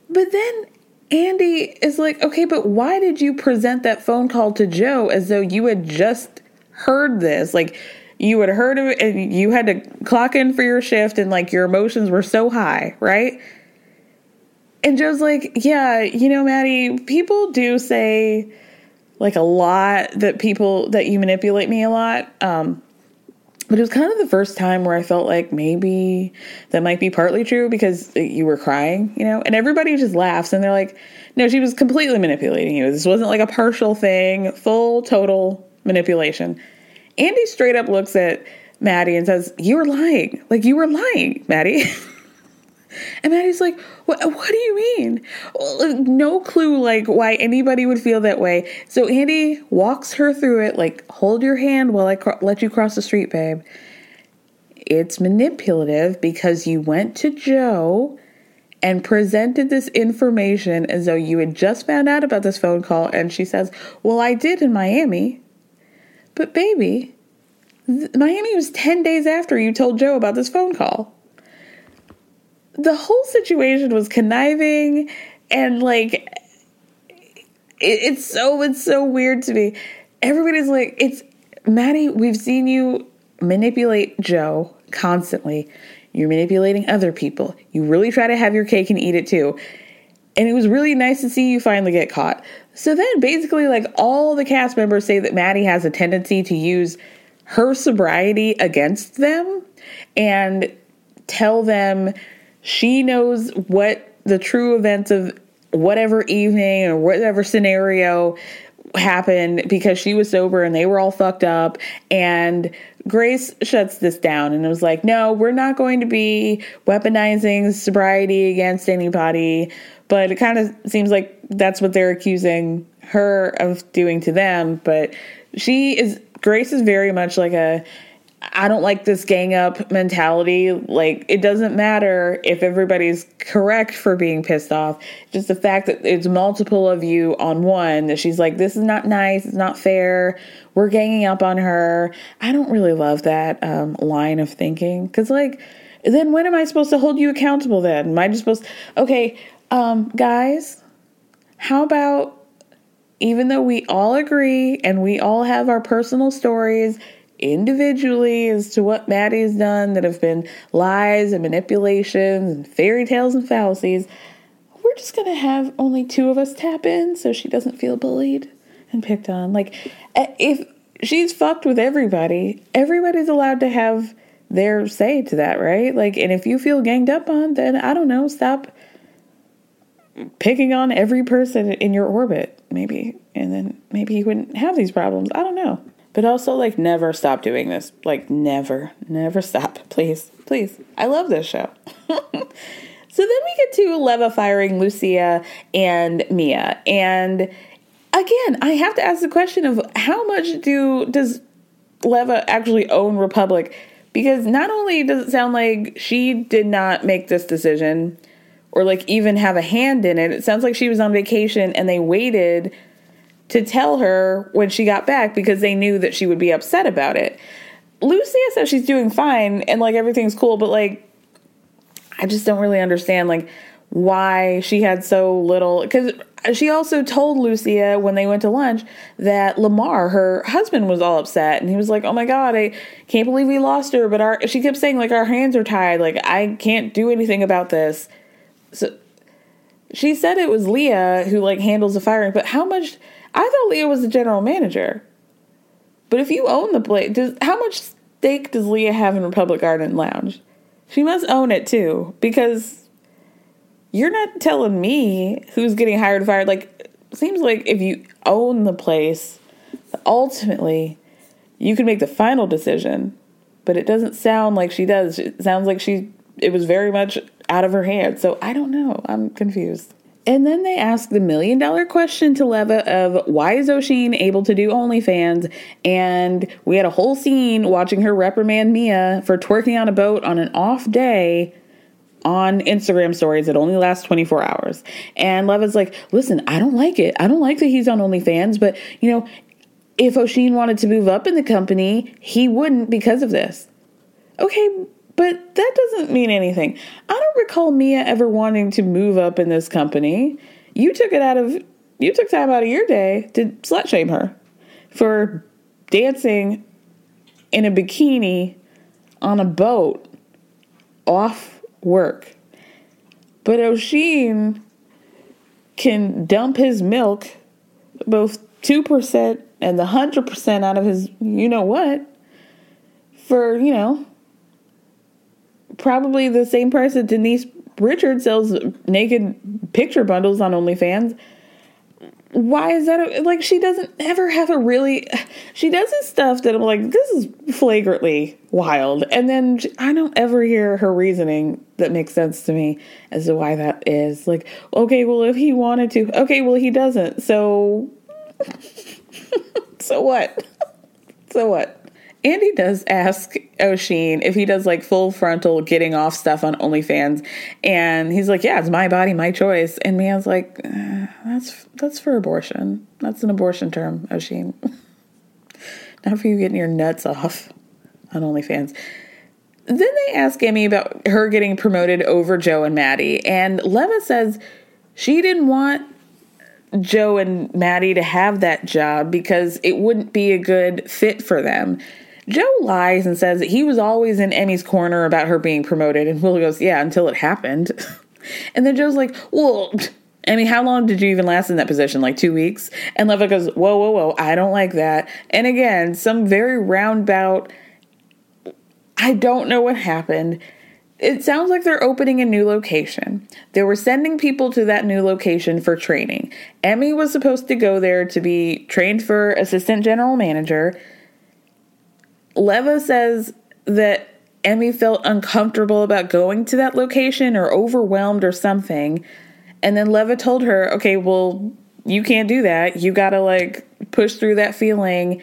Speaker 2: But then Andy is like, okay, but why did you present that phone call to Joe as though you had just heard this? Like, you had heard of it and you had to clock in for your shift and like your emotions were so high, right? And Joe's like, yeah, you know, Maddie, people do say like a lot that people that you manipulate me a lot. Um, but it was kind of the first time where I felt like maybe that might be partly true because uh, you were crying, you know, and everybody just laughs and they're like, no, she was completely manipulating you. This wasn't like a partial thing, full, total manipulation. Andy straight up looks at Maddie and says, You were lying. Like, you were lying, Maddie. and Maddie's like, what, what do you mean? No clue, like, why anybody would feel that way. So Andy walks her through it, like, hold your hand while I cro- let you cross the street, babe. It's manipulative because you went to Joe and presented this information as though you had just found out about this phone call. And she says, Well, I did in Miami. But, baby, Miami was 10 days after you told Joe about this phone call. The whole situation was conniving and like it, it's so it's so weird to me. Everybody's like it's Maddie, we've seen you manipulate Joe constantly. You're manipulating other people. You really try to have your cake and eat it too. And it was really nice to see you finally get caught. So then basically like all the cast members say that Maddie has a tendency to use her sobriety against them and tell them she knows what the true events of whatever evening or whatever scenario happened because she was sober and they were all fucked up and Grace shuts this down and it was like, "No, we're not going to be weaponizing sobriety against anybody." But it kind of seems like that's what they're accusing her of doing to them, but she is Grace is very much like a I don't like this gang up mentality. Like, it doesn't matter if everybody's correct for being pissed off. Just the fact that it's multiple of you on one, that she's like, this is not nice, it's not fair, we're ganging up on her. I don't really love that um, line of thinking. Because, like, then when am I supposed to hold you accountable then? Am I just supposed okay, um, guys, how about even though we all agree and we all have our personal stories individually as to what Maddie's done that have been lies and manipulations and fairy tales and fallacies, we're just going to have only two of us tap in so she doesn't feel bullied and picked on. Like, eh, if she's fucked with everybody, everybody's allowed to have their say to that, right? Like, and if you feel ganged up on, then I don't know, stop picking on every person in your orbit, maybe. And then maybe you wouldn't have these problems. I don't know. But also, like, never stop doing this. Like, never, never stop. Please, please. I love this show. so then we get to Leva firing Lucia and Mia. And again, I have to ask the question of how much do does Leva actually own Republic? Because not only does it sound like she did not make this decision or like even have a hand in it, it sounds like she was on vacation and they waited to tell her when she got back because they knew that she would be upset about it. Lucia says she's doing fine and like everything's cool, but like I just don't really understand like why she had so little because she also told Lucia when they went to lunch that Lamar, her husband, was all upset, and he was like, "Oh my god, I can't believe we lost her." But our she kept saying like our hands are tied, like I can't do anything about this. So she said it was Leah who like handles the firing, but how much? I thought Leah was the general manager. But if you own the place, does how much stake does Leah have in Republic Garden Lounge? She must own it too, because you're not telling me who's getting hired fired. Like, seems like if you own the place, ultimately, you can make the final decision. But it doesn't sound like she does. It sounds like she. It was very much out of her hands. So I don't know. I'm confused. And then they ask the million dollar question to Leva of why is Oisin able to do OnlyFans? And we had a whole scene watching her reprimand Mia for twerking on a boat on an off day on Instagram stories that only last 24 hours. And Leva's like, listen, I don't like it. I don't like that he's on OnlyFans, but you know, if Oisin wanted to move up in the company, he wouldn't because of this. Okay, but that doesn't mean anything. I don't recall Mia ever wanting to move up in this company. You took it out of you took time out of your day to slut shame her for dancing in a bikini on a boat off work. But Oisin can dump his milk both 2% and the 100% out of his you know what for, you know, probably the same that Denise Richard sells naked picture bundles on OnlyFans. Why is that? A, like, she doesn't ever have a really. She does this stuff that I'm like, this is flagrantly wild. And then she, I don't ever hear her reasoning that makes sense to me as to why that is. Like, okay, well, if he wanted to, okay, well, he doesn't. So, so what? so what? Andy does ask Oisin if he does like full frontal getting off stuff on OnlyFans, and he's like, "Yeah, it's my body, my choice." And Mia's like, uh, "That's that's for abortion. That's an abortion term, Oisin. Not for you getting your nuts off on OnlyFans." Then they ask Amy about her getting promoted over Joe and Maddie, and Leva says she didn't want Joe and Maddie to have that job because it wouldn't be a good fit for them. Joe lies and says that he was always in Emmy's corner about her being promoted, and Will goes, Yeah, until it happened. and then Joe's like, Well, Emmy, how long did you even last in that position? Like two weeks? And Leva goes, Whoa, whoa, whoa, I don't like that. And again, some very roundabout, I don't know what happened. It sounds like they're opening a new location. They were sending people to that new location for training. Emmy was supposed to go there to be trained for assistant general manager. Leva says that Emmy felt uncomfortable about going to that location or overwhelmed or something. And then Leva told her, okay, well, you can't do that. You got to like push through that feeling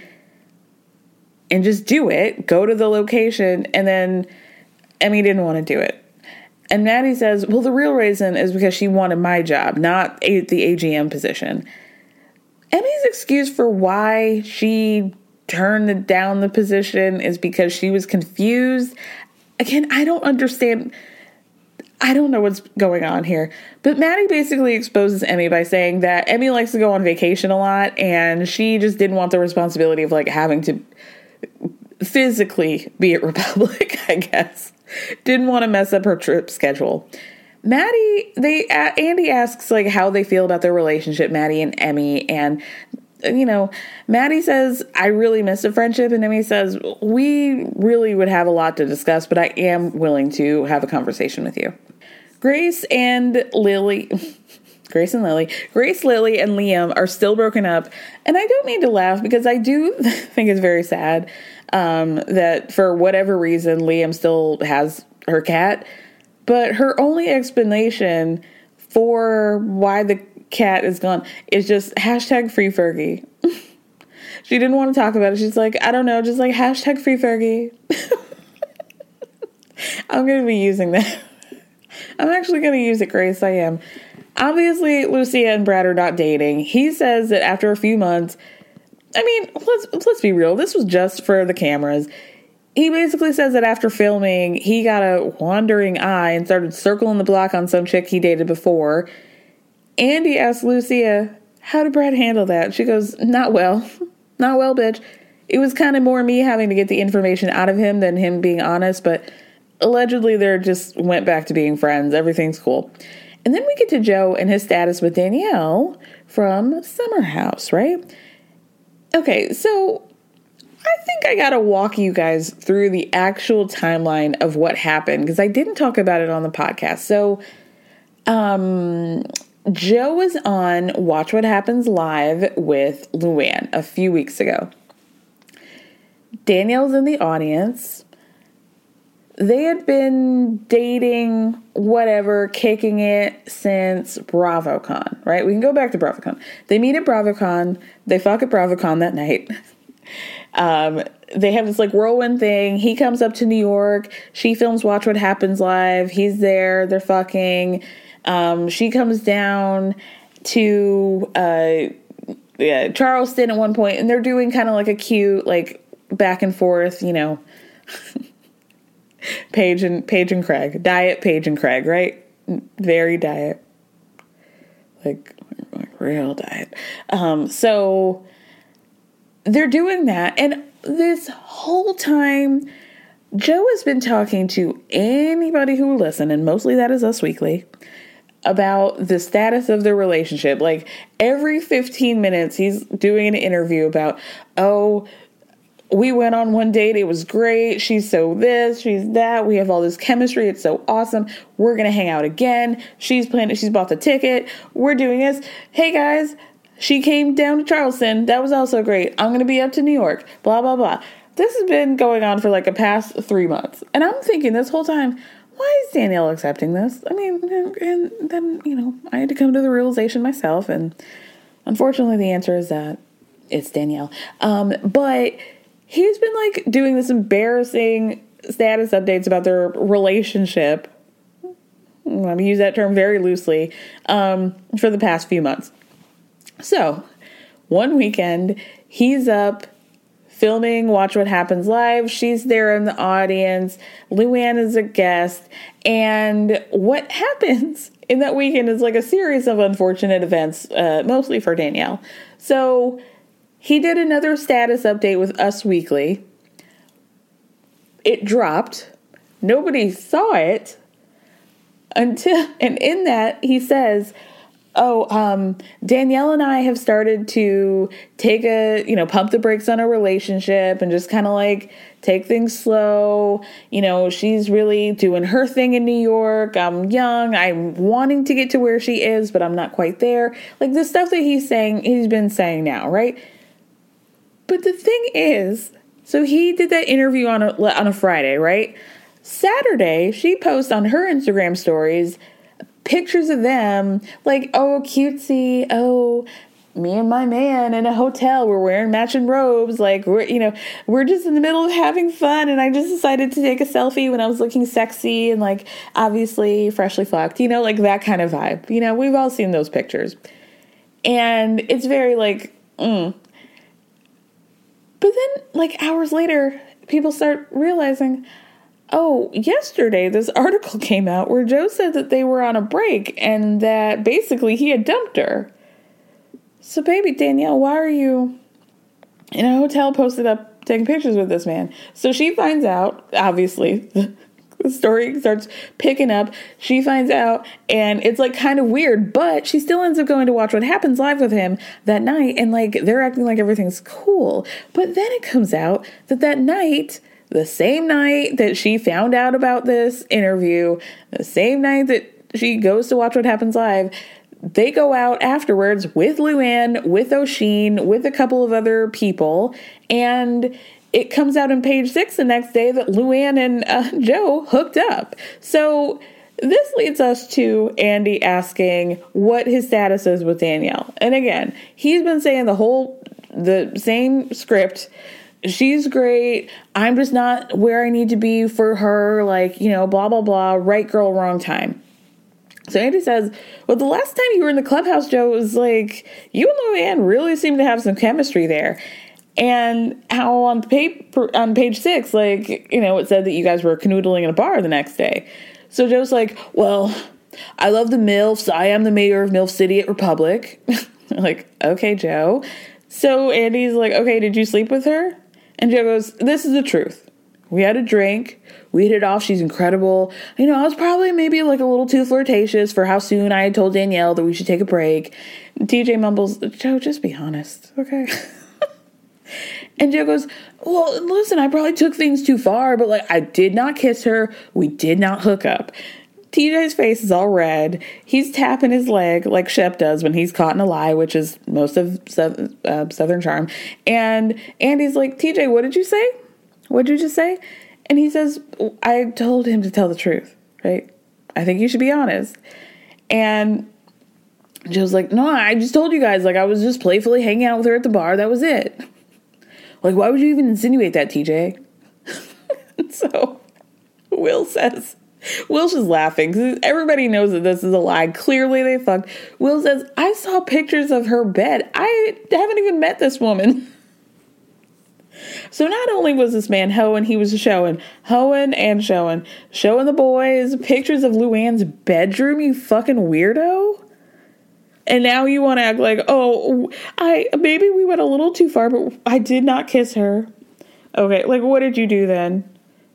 Speaker 2: and just do it. Go to the location. And then Emmy didn't want to do it. And Maddie says, well, the real reason is because she wanted my job, not the AGM position. Emmy's excuse for why she turned down the position is because she was confused. Again, I don't understand. I don't know what's going on here. But Maddie basically exposes Emmy by saying that Emmy likes to go on vacation a lot and she just didn't want the responsibility of like having to physically be at Republic, I guess. Didn't want to mess up her trip schedule. Maddie, they Andy asks like how they feel about their relationship, Maddie and Emmy, and you know, Maddie says, I really miss a friendship. And Emmy says, We really would have a lot to discuss, but I am willing to have a conversation with you. Grace and Lily. Grace and Lily. Grace, Lily, and Liam are still broken up. And I don't mean to laugh because I do think it's very sad um, that for whatever reason, Liam still has her cat. But her only explanation for why the cat is gone It's just hashtag free Fergie. she didn't want to talk about it. She's like, I don't know, just like hashtag free Fergie. I'm going to be using that. I'm actually going to use it, Grace. I am. Obviously, Lucia and Brad are not dating. He says that after a few months, I mean, let's let's be real. This was just for the cameras. He basically says that after filming, he got a wandering eye and started circling the block on some chick he dated before. Andy asked Lucia, How did Brad handle that? She goes, Not well. Not well, bitch. It was kind of more me having to get the information out of him than him being honest, but allegedly they just went back to being friends. Everything's cool. And then we get to Joe and his status with Danielle from Summer House, right? Okay, so I think I gotta walk you guys through the actual timeline of what happened because I didn't talk about it on the podcast. So, um, Joe was on Watch What Happens Live with Luann a few weeks ago. Danielle's in the audience. They had been dating, whatever, kicking it since BravoCon, right? We can go back to BravoCon. They meet at BravoCon. They fuck at BravoCon that night. Um, they have this like whirlwind thing. He comes up to New York. She films Watch What Happens Live. He's there. They're fucking. Um, she comes down to uh, yeah, Charleston at one point, and they're doing kind of like a cute like back and forth, you know. Paige and Paige and Craig, diet Paige and Craig, right? Very diet, like, like real diet. Um, so they're doing that, and this whole time, Joe has been talking to anybody who will listen, and mostly that is Us Weekly, about the status of their relationship. Like every 15 minutes, he's doing an interview about, oh, we went on one date. It was great. She's so this, she's that. We have all this chemistry. It's so awesome. We're going to hang out again. She's planning, she's bought the ticket. We're doing this. Hey guys, she came down to Charleston. That was also great. I'm going to be up to New York. Blah, blah, blah. This has been going on for like a past three months. And I'm thinking this whole time, why is Danielle accepting this? I mean, and then, you know, I had to come to the realization myself. And unfortunately, the answer is that it's Danielle. Um, but he's been like doing this embarrassing status updates about their relationship. Going to use that term very loosely um, for the past few months. So, one weekend, he's up filming Watch What Happens Live. She's there in the audience. Luann is a guest. And what happens in that weekend is like a series of unfortunate events, uh, mostly for Danielle. So, he did another status update with Us Weekly. It dropped. Nobody saw it until, and in that, he says, Oh, um, Danielle and I have started to take a, you know, pump the brakes on our relationship and just kind of like take things slow. You know, she's really doing her thing in New York. I'm young. I'm wanting to get to where she is, but I'm not quite there. Like the stuff that he's saying, he's been saying now, right? But the thing is, so he did that interview on a, on a Friday, right? Saturday, she posts on her Instagram stories pictures of them, like, oh, cutesy, oh, me and my man in a hotel, we're wearing matching robes, like, we're, you know, we're just in the middle of having fun. And I just decided to take a selfie when I was looking sexy and, like, obviously freshly fucked, you know, like that kind of vibe. You know, we've all seen those pictures. And it's very, like, mm, but then, like hours later, people start realizing, oh, yesterday this article came out where Joe said that they were on a break and that basically he had dumped her. So, baby Danielle, why are you in a hotel posted up taking pictures with this man? So she finds out, obviously, the story starts picking up. She finds out, and it's like kind of weird, but she still ends up going to watch what happens live with him that night, and like they're acting like everything's cool. But then it comes out that that night, the same night that she found out about this interview, the same night that she goes to watch what happens live, they go out afterwards with Luann, with Oisin, with a couple of other people, and it comes out in page six the next day that Luann and uh, Joe hooked up. So this leads us to Andy asking what his status is with Danielle. And again, he's been saying the whole, the same script. She's great. I'm just not where I need to be for her. Like, you know, blah, blah, blah. Right girl, wrong time. So Andy says, Well, the last time you were in the clubhouse, Joe, was like, you and Luann really seem to have some chemistry there and how on paper on page six, like you know, it said that you guys were canoodling in a bar the next day. So Joe's like, "Well, I love the MILFs. I am the mayor of MILF City at Republic." like, okay, Joe. So Andy's like, "Okay, did you sleep with her?" And Joe goes, "This is the truth. We had a drink. We hit it off. She's incredible. You know, I was probably maybe like a little too flirtatious for how soon I had told Danielle that we should take a break." TJ mumbles, "Joe, just be honest, okay?" And Joe goes, Well, listen, I probably took things too far, but like I did not kiss her. We did not hook up. TJ's face is all red. He's tapping his leg like Shep does when he's caught in a lie, which is most of uh, Southern Charm. And Andy's like, TJ, what did you say? What did you just say? And he says, I told him to tell the truth, right? I think you should be honest. And Joe's like, No, I just told you guys, like, I was just playfully hanging out with her at the bar. That was it. Like, why would you even insinuate that, TJ? so Will says, Will's just laughing because everybody knows that this is a lie. Clearly, they fucked. Will says, I saw pictures of her bed. I haven't even met this woman. So not only was this man hoeing, he was showing, hoeing and showing, showing the boys pictures of Luann's bedroom, you fucking weirdo. And now you want to act like, oh, I maybe we went a little too far, but I did not kiss her. Okay, like what did you do then?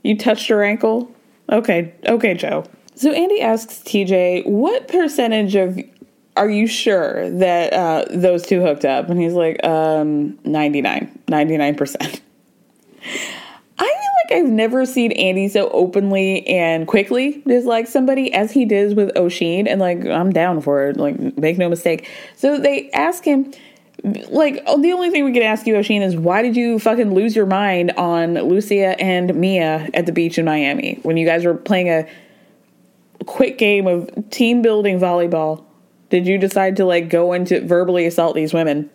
Speaker 2: You touched her ankle? Okay, okay, Joe. So Andy asks TJ, what percentage of are you sure that uh, those two hooked up? And he's like, um, 99, 99%. I feel like I've never seen Andy so openly and quickly dislike somebody as he did with Oisin. And like, I'm down for it. Like, make no mistake. So they ask him, like, oh, the only thing we can ask you, Oisin, is why did you fucking lose your mind on Lucia and Mia at the beach in Miami when you guys were playing a quick game of team building volleyball? Did you decide to like go into verbally assault these women?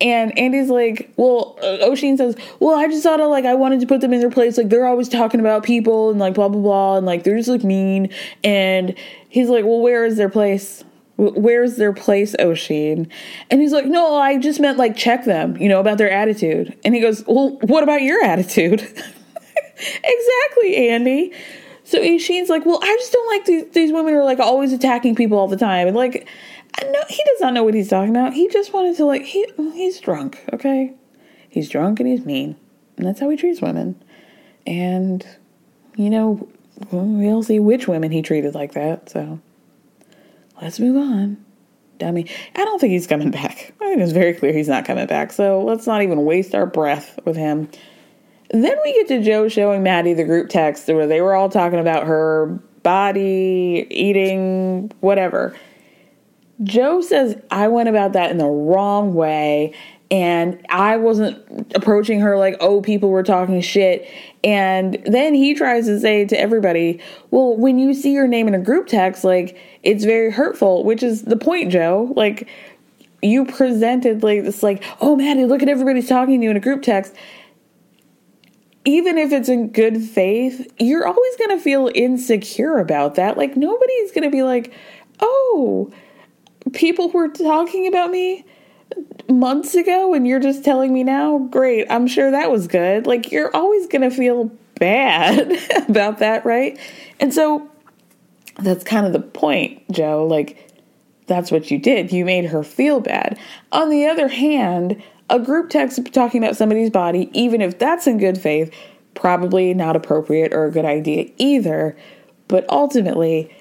Speaker 2: And Andy's like, well, uh, Oisin says, well, I just thought of like, I wanted to put them in their place. Like, they're always talking about people and like, blah, blah, blah. And like, they're just like mean. And he's like, well, where is their place? Where's their place, Oisin? And he's like, no, I just meant like, check them, you know, about their attitude. And he goes, well, what about your attitude? exactly, Andy. So Oisin's like, well, I just don't like these, these women are like always attacking people all the time. And like, uh, no, he does not know what he's talking about. He just wanted to like, he he's drunk, okay? He's drunk and he's mean. And that's how he treats women. And, you know, we'll see which women he treated like that. So let's move on. Dummy. I don't think he's coming back. I think it's very clear he's not coming back. So let's not even waste our breath with him. Then we get to Joe showing Maddie the group text where they were all talking about her body, eating, whatever. Joe says, I went about that in the wrong way. And I wasn't approaching her like, oh, people were talking shit. And then he tries to say to everybody, well, when you see your name in a group text, like, it's very hurtful, which is the point, Joe. Like, you presented like this, like, oh, Maddie, look at everybody's talking to you in a group text even if it's in good faith, you're always to feel insecure about that. Like, nobody's to be like, oh, people were talking about me months ago and you're just telling me now? Great. I'm sure that was good. Like, you're always going to feel bad about that, right? And so that's kind of the point, Joe. Like, that's what you did. You made her feel bad. On the other hand, a group text talking about somebody's body, even if that's in good faith, probably not appropriate or a good idea either. But ultimately,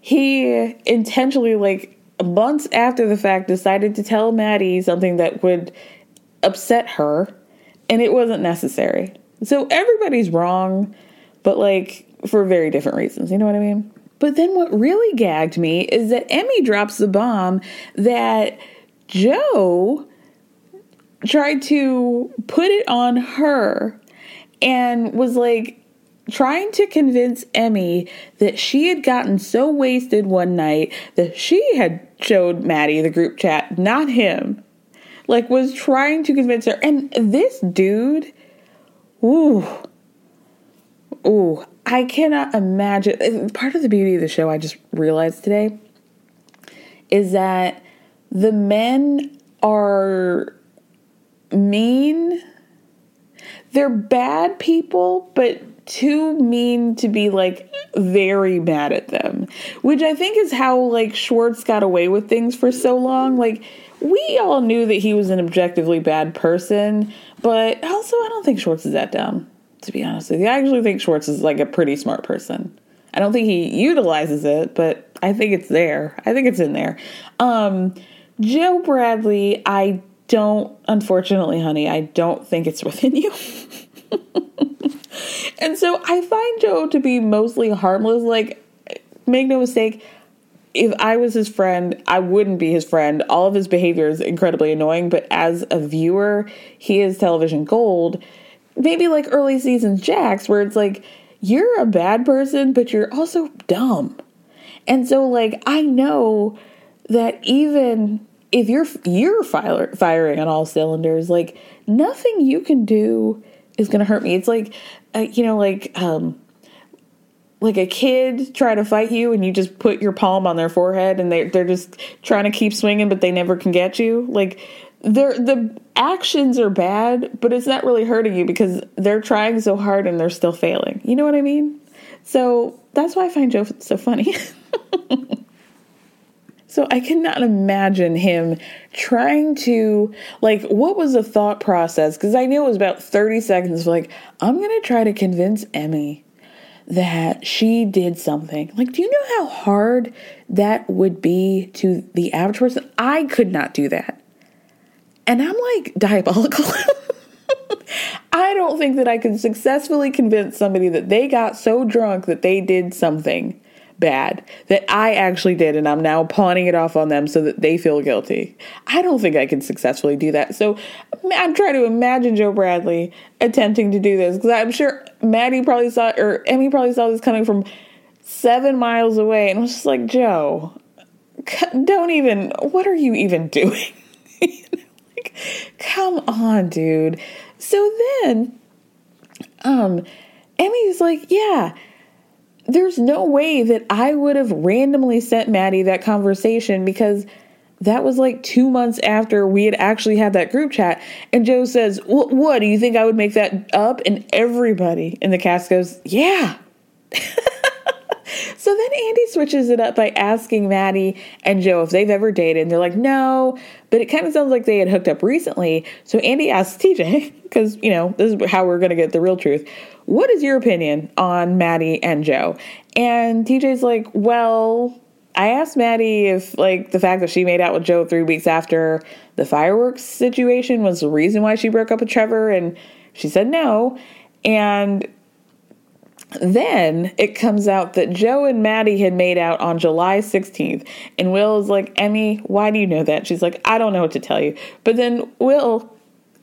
Speaker 2: he intentionally, like months after the fact, decided to tell Maddie something that would upset her, and it wasn't necessary. So everybody's wrong, but like for very different reasons. You know what I mean? But then what really gagged me is that Emmy drops the bomb that Joe tried to put it on her and was like trying to convince Emmy that she had gotten so wasted one night that she had showed Maddie the group chat, not him. Like was trying to convince her. And this dude, ooh, ooh, I cannot imagine. Part of the beauty of the show I just realized today is that the men are mean. They're bad people, but too mean to be like very mad at them. Which I think is how like Schwartz got away with things for so long. Like we all knew that he was an objectively bad person, but also I don't think Schwartz is that dumb, to be honest with you. I actually think Schwartz is like a pretty smart person. I don't think he utilizes it, but I think it's there. I think it's in there. Um Joe Bradley, I don't, unfortunately, honey, I don't think it's within you. and so I find Joe to be mostly harmless. Like, make no mistake, if I was his friend, I wouldn't be his friend. All of his behavior is incredibly annoying, but as a viewer, he is television gold. Maybe like early seasons Jax, where it's like, you're a bad person, but you're also dumb. And so, like, I know that even if you're you're firing on all cylinders, like nothing you can do is going to hurt me. It's like, uh, you know, like um, like a kid try to fight you, and you just put your palm on their forehead, and they they're just trying to keep swinging, but they never can get you. Like they're the actions are bad, but it's not really hurting you because they're trying so hard and they're still failing. You know what I mean? So that's why I find Joe so funny. So I cannot imagine him trying to like what was the thought process? Because I knew it was about 30 seconds like, I'm gonna try to convince Emmy that she did something. Like, do you know how hard that would be to the average person? I could not do that. And I'm like diabolical. I don't think that I could successfully convince somebody that they got so drunk that they did something bad that I actually did, and I'm now pawning it off on them so that they feel guilty. I don't think I can successfully do that. So I'm trying to imagine Joe Bradley attempting to do this because I'm sure Maddie probably saw or Emmy probably saw this coming from seven miles away and was just like, Joe, don't even, what are you even doing? like, come on, dude. So then, um, Emmy's like, yeah, there's no way that I would have randomly sent Maddie that conversation because that was like two months after we had actually had that group chat. And Joe says, What, do you think I would make that up? And everybody in the cast goes, Yeah. so then Andy switches it up by asking Maddie and Joe if they've ever dated. And they're like, No, but it kind of sounds like they had hooked up recently. So Andy asks TJ, because, you know, this is how we're going to get the real truth. What is your opinion on Maddie and Joe? And TJ's like, well, I asked Maddie if like the fact that she made out with Joe three weeks after the fireworks situation was the reason why she broke up with Trevor, and she said no. And then it comes out that Joe and Maddie had made out on July 16th. And Will is like, Emmy, why do you know that? She's like, I don't know what to tell you. But then Will,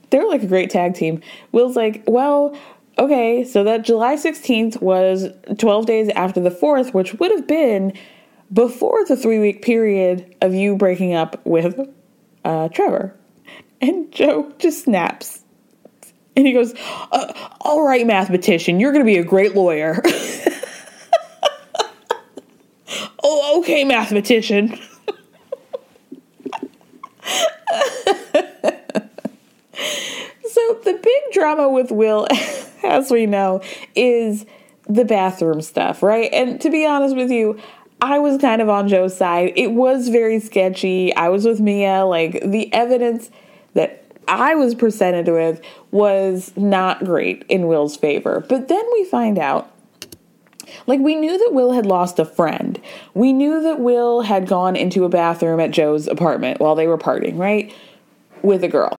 Speaker 2: they're like a great tag team. Will's like, well, Okay, so that July 16th was 12 days after the 4th, which would have been before the three week period of you breaking up with uh, Trevor. And Joe just snaps. And he goes, uh, All right, mathematician, you're going to be a great lawyer. oh, okay, mathematician. so the big drama with Will as we know, is the bathroom stuff, right? And to be honest with you, I was kind of on Joe's side. It was very sketchy. I was with Mia. Like, the evidence that I was presented with was not great in Will's favor. But then we find out like, we knew that Will had lost a friend. We knew that Will had gone into a bathroom at Joe's apartment while they were partying, right? With a girl.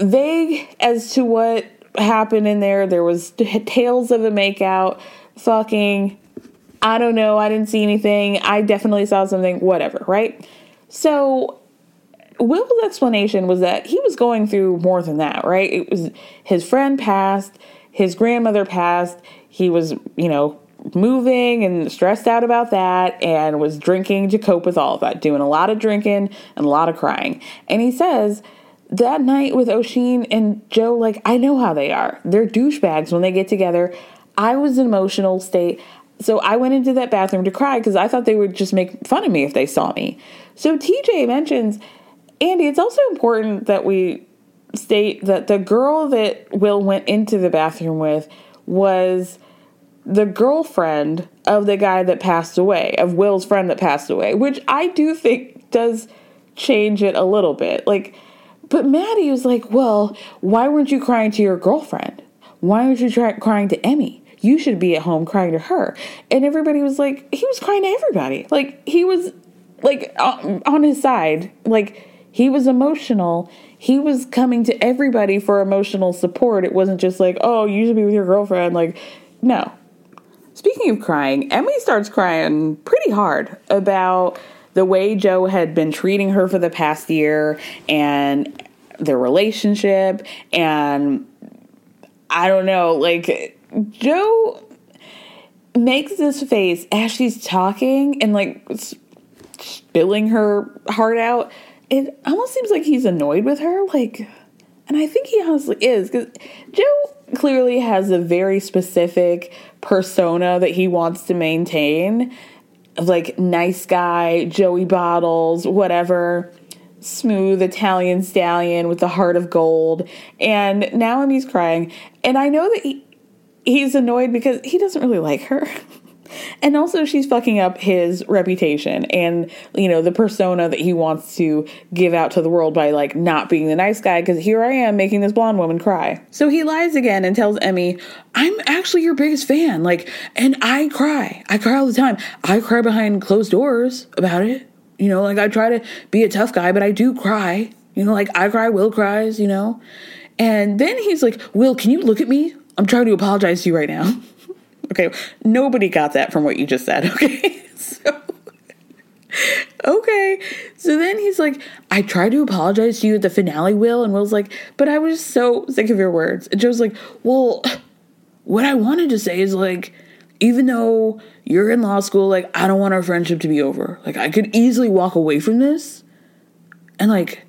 Speaker 2: Vague as to what happened in there. There was tales of a makeout, fucking. I don't know. I didn't see anything. I definitely saw something. Whatever, right? So Will's explanation was that he was going through more than that, right? It was his friend passed, his grandmother passed. He was, you know, moving and stressed out about that and was drinking to cope with all of that, doing a lot of drinking and a lot of crying. And he says that night with Oisin and Joe, like, I know how they are. They're douchebags when they get together. I was in emotional state. So I went into that bathroom to cry because I thought they would just make fun of me if they saw me. So TJ mentions, Andy, it's also important that we state that the girl that Will went into the bathroom with was the girlfriend of the guy that passed away, of Will's friend that passed away, which I do think does change it a little bit. Like, but Maddie was like, Well, why weren't you crying to your girlfriend? Why weren't you try- crying to Emmy? you should be at home crying to her. And everybody was like, he was crying to everybody. Like, he was like on his side. Like, he was emotional. He was coming to everybody for emotional support. It wasn't just like, oh, you should be with your girlfriend. Like, no. Speaking of crying, Emmy starts crying pretty hard about the way Joe had been treating her for the past year and their relationship. And I don't know, like, Joe makes this face as she's talking and like spilling her heart out. It almost seems like he's annoyed with her. Like, and I think he honestly is because Joe clearly has a very specific persona that he wants to maintain like nice guy, Joey Bottles, whatever, smooth Italian stallion with the heart of gold. And now Emmy's crying. And I know that he, he's annoyed because he doesn't really like her. And also, she's fucking up his reputation and, you know, the persona that he wants to give out to the world by, like, not being the nice guy because here I am making this blonde woman cry. So he lies again and tells Emmy, I'm actually your biggest fan. Like, and I cry. I cry all the time. I cry behind closed doors about it. You know, like, I try to be a tough guy, but I do cry. You know, like, I cry, Will cries, you know? And then he's like, Will, can you look at me? I'm trying to apologize to you right now. Okay, nobody got that from what you just said. Okay, so okay, so then he's like, I tried to apologize to you at the finale, Will, and Will's like, but I was so sick of your words. And Joe's like, well, what I wanted to say is like, even though you're in law school, like, I don't want our friendship to be over. Like, I could easily walk away from this, and like,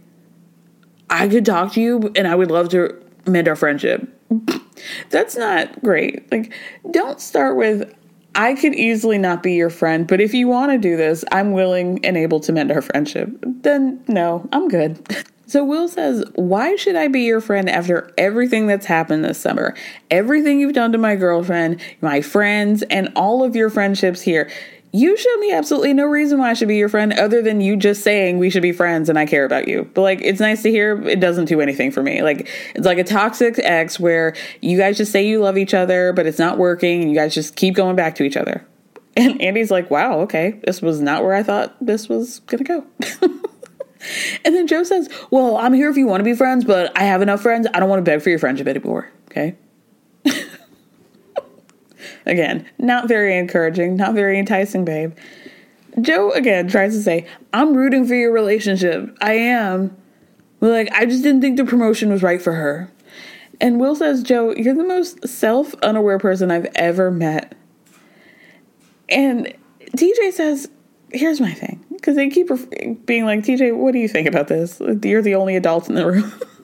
Speaker 2: I could talk to you, and I would love to mend our friendship. That's not great. Like, don't start with, I could easily not be your friend, but if you want to do this, I'm willing and able to mend our friendship. Then, no, I'm good. So Will says, Why should I be your friend after everything that's happened this summer? Everything you've done to my girlfriend, my friends, and all of your friendships here you show me absolutely no reason why I should be your friend other than you just saying we should be friends and I care about you. But like, it's nice to hear. It doesn't do anything for me. Like, it's like a toxic ex where you guys just say you love each other, but it's not working and you guys just keep going back to each other. And Andy's like, wow, okay, this was not where I thought this was to go. and then Joe says, well, I'm here if you want to be friends, but I have enough friends. I don't want to beg for your friendship anymore. Okay. Again, not very encouraging, not very enticing, babe. Joe again tries to say, I'm rooting for your relationship. I am. But like, I just didn't think the promotion was right for her. And Will says, Joe, you're the most self unaware person I've ever met. And TJ says, Here's my thing. Because they keep being like, TJ, what do you think about this? You're the only adult in the room.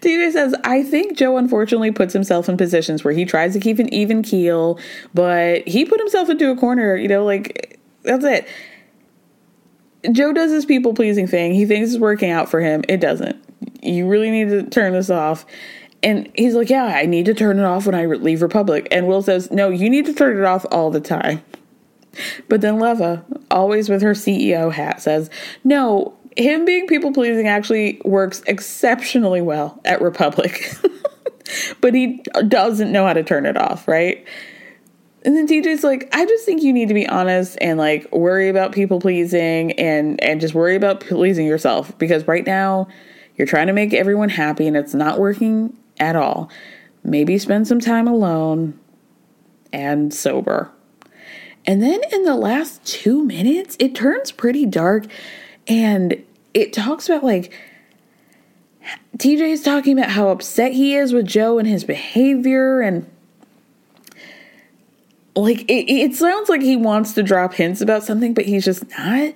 Speaker 2: TJ says, I think Joe unfortunately puts himself in positions where he tries to keep an even keel, but he put himself into a corner, you know, like that's it. Joe does his people pleasing thing. He thinks it's working out for him. It doesn't. You really need to turn this off. And he's like, Yeah, I need to turn it off when I leave Republic. And Will says, No, you need to turn it off all the time. But then Leva, always with her CEO hat, says, No, him being people pleasing actually works exceptionally well at Republic. but he doesn't know how to turn it off, right? And then DJ's like, I just think you need to be honest and like worry about people pleasing and and just worry about pleasing yourself because right now you're trying to make everyone happy and it's not working at all. Maybe spend some time alone and sober. And then in the last 2 minutes, it turns pretty dark and it talks about like TJ is talking about how upset he is with Joe and his behavior and like it, it sounds like he wants to drop hints about something, but he's just not.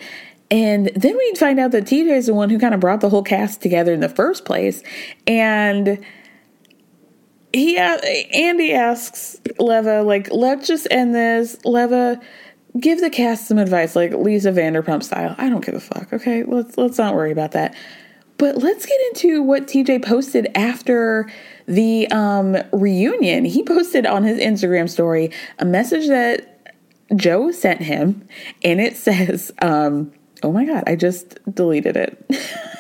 Speaker 2: And then we find out that TJ is the one who kind of brought the whole cast together in the first place. And he Andy asks Leva, like, let's just end this. Leva, give the cast some advice, like Lisa Vanderpump style. I don't give a fuck. Okay, let's let's not worry about that. But let's get into what TJ posted after the um, reunion. He posted on his Instagram story a message that Joe sent him, and it says, um, "Oh my god, I just deleted it."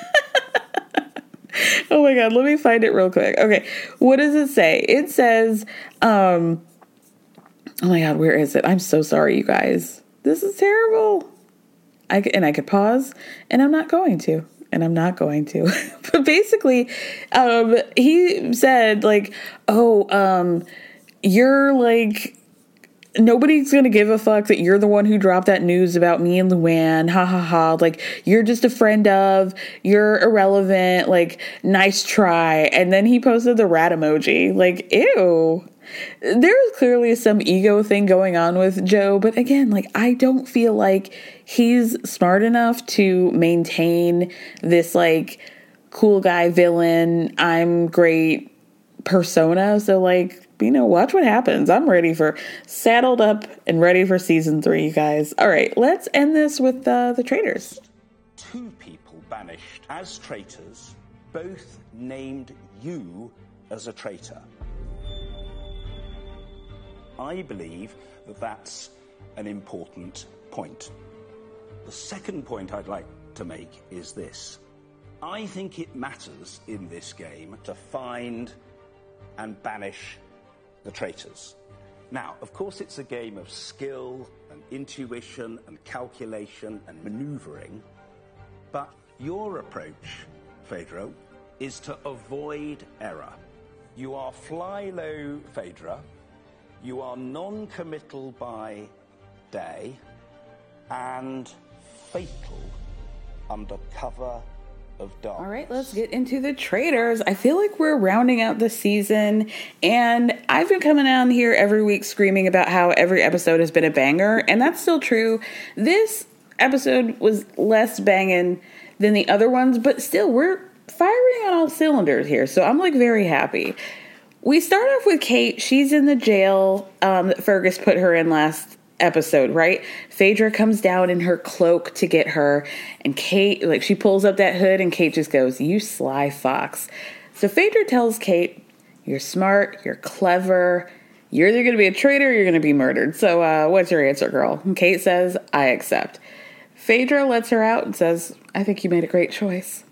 Speaker 2: oh my god, let me find it real quick. Okay, what does it say? It says, um, Oh my God, where is it? I'm so sorry, you guys. This is terrible. I, and I could pause, and I'm not going to. And I'm not going to. but basically, um, he said, like, oh, um, you're like nobody's gonna give a fuck that you're the one who dropped that news about me and Luann. Ha ha ha. Like, you're just a friend of, you're irrelevant. Like, nice try. And then he posted the rat emoji. Like, ew. There's clearly some ego thing going on with Joe, but again, like, I don't feel like he's smart enough to maintain this, like, cool guy villain, I'm great persona. So, like, you know, watch what happens. I'm ready for saddled up and ready for season three, you guys. All right, let's end this with uh, the traitors.
Speaker 10: Two people banished as traitors, both named you as a traitor. I believe that that's an important point. The second point I'd like to make is this. I think it matters in this game to find and banish the traitors. Now, of course, it's a game of skill and intuition and calculation and maneuvering, but your approach, Phaedra, is to avoid error. You are fly low, Phaedra. You are non committal by day and fatal under cover.
Speaker 2: All right, let's get into the traitors. I feel like we're rounding out the season, and I've been coming on here every week screaming about how every episode has been a banger, and that's still true. This episode was less banging than the other ones, but still, we're firing on all cylinders here, so I'm like very happy. We start off with Kate. She's in the jail um, that Fergus put her in last episode, right? Phaedra comes down in her cloak to get her, and Kate, like, she pulls up that hood, and Kate just goes, You sly fox. So Phaedra tells Kate, You're smart, you're clever, you're either going to be a traitor or you're going to be murdered. So, uh, what's your answer, girl? And Kate says, I accept. Phaedra lets her out and says, I think you made a great choice.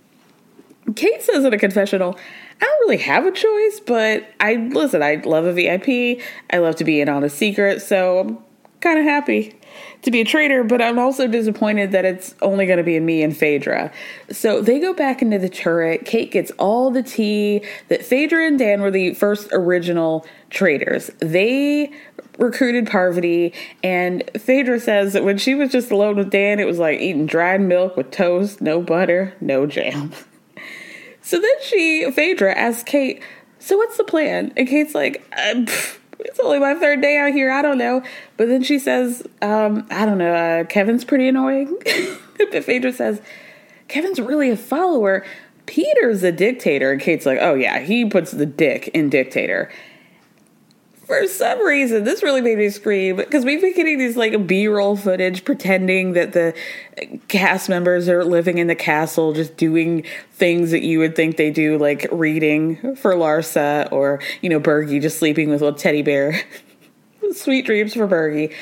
Speaker 2: Kate says in a confessional, I don't really have a choice, but I listen, I love a VIP. I love to be in on a secret, so I'm kind of happy to be a traitor, but I'm also disappointed that it's only going to be me and Phaedra. So they go back into the turret. Kate gets all the tea that Phaedra and Dan were the first original traitors. They recruited Parvati, and Phaedra says that when she was just alone with Dan, it was like eating dried milk with toast, no butter, no jam. So then she, Phaedra, asks Kate, So what's the plan? And Kate's like, uh, It's only my third day out here. I don't know. But then she says, um, I don't know. Uh, Kevin's pretty annoying. but Phaedra says, Kevin's really a follower. Peter's a dictator. And Kate's like, oh, yeah, he puts the dick in dictator for some reason, this really made me scream because we've been getting these like B roll footage pretending that the cast members are living in the castle, just doing things that you would think they do, like reading for Larsa or, you know, Bergie just sleeping with a little teddy bear. Sweet dreams for Bergie.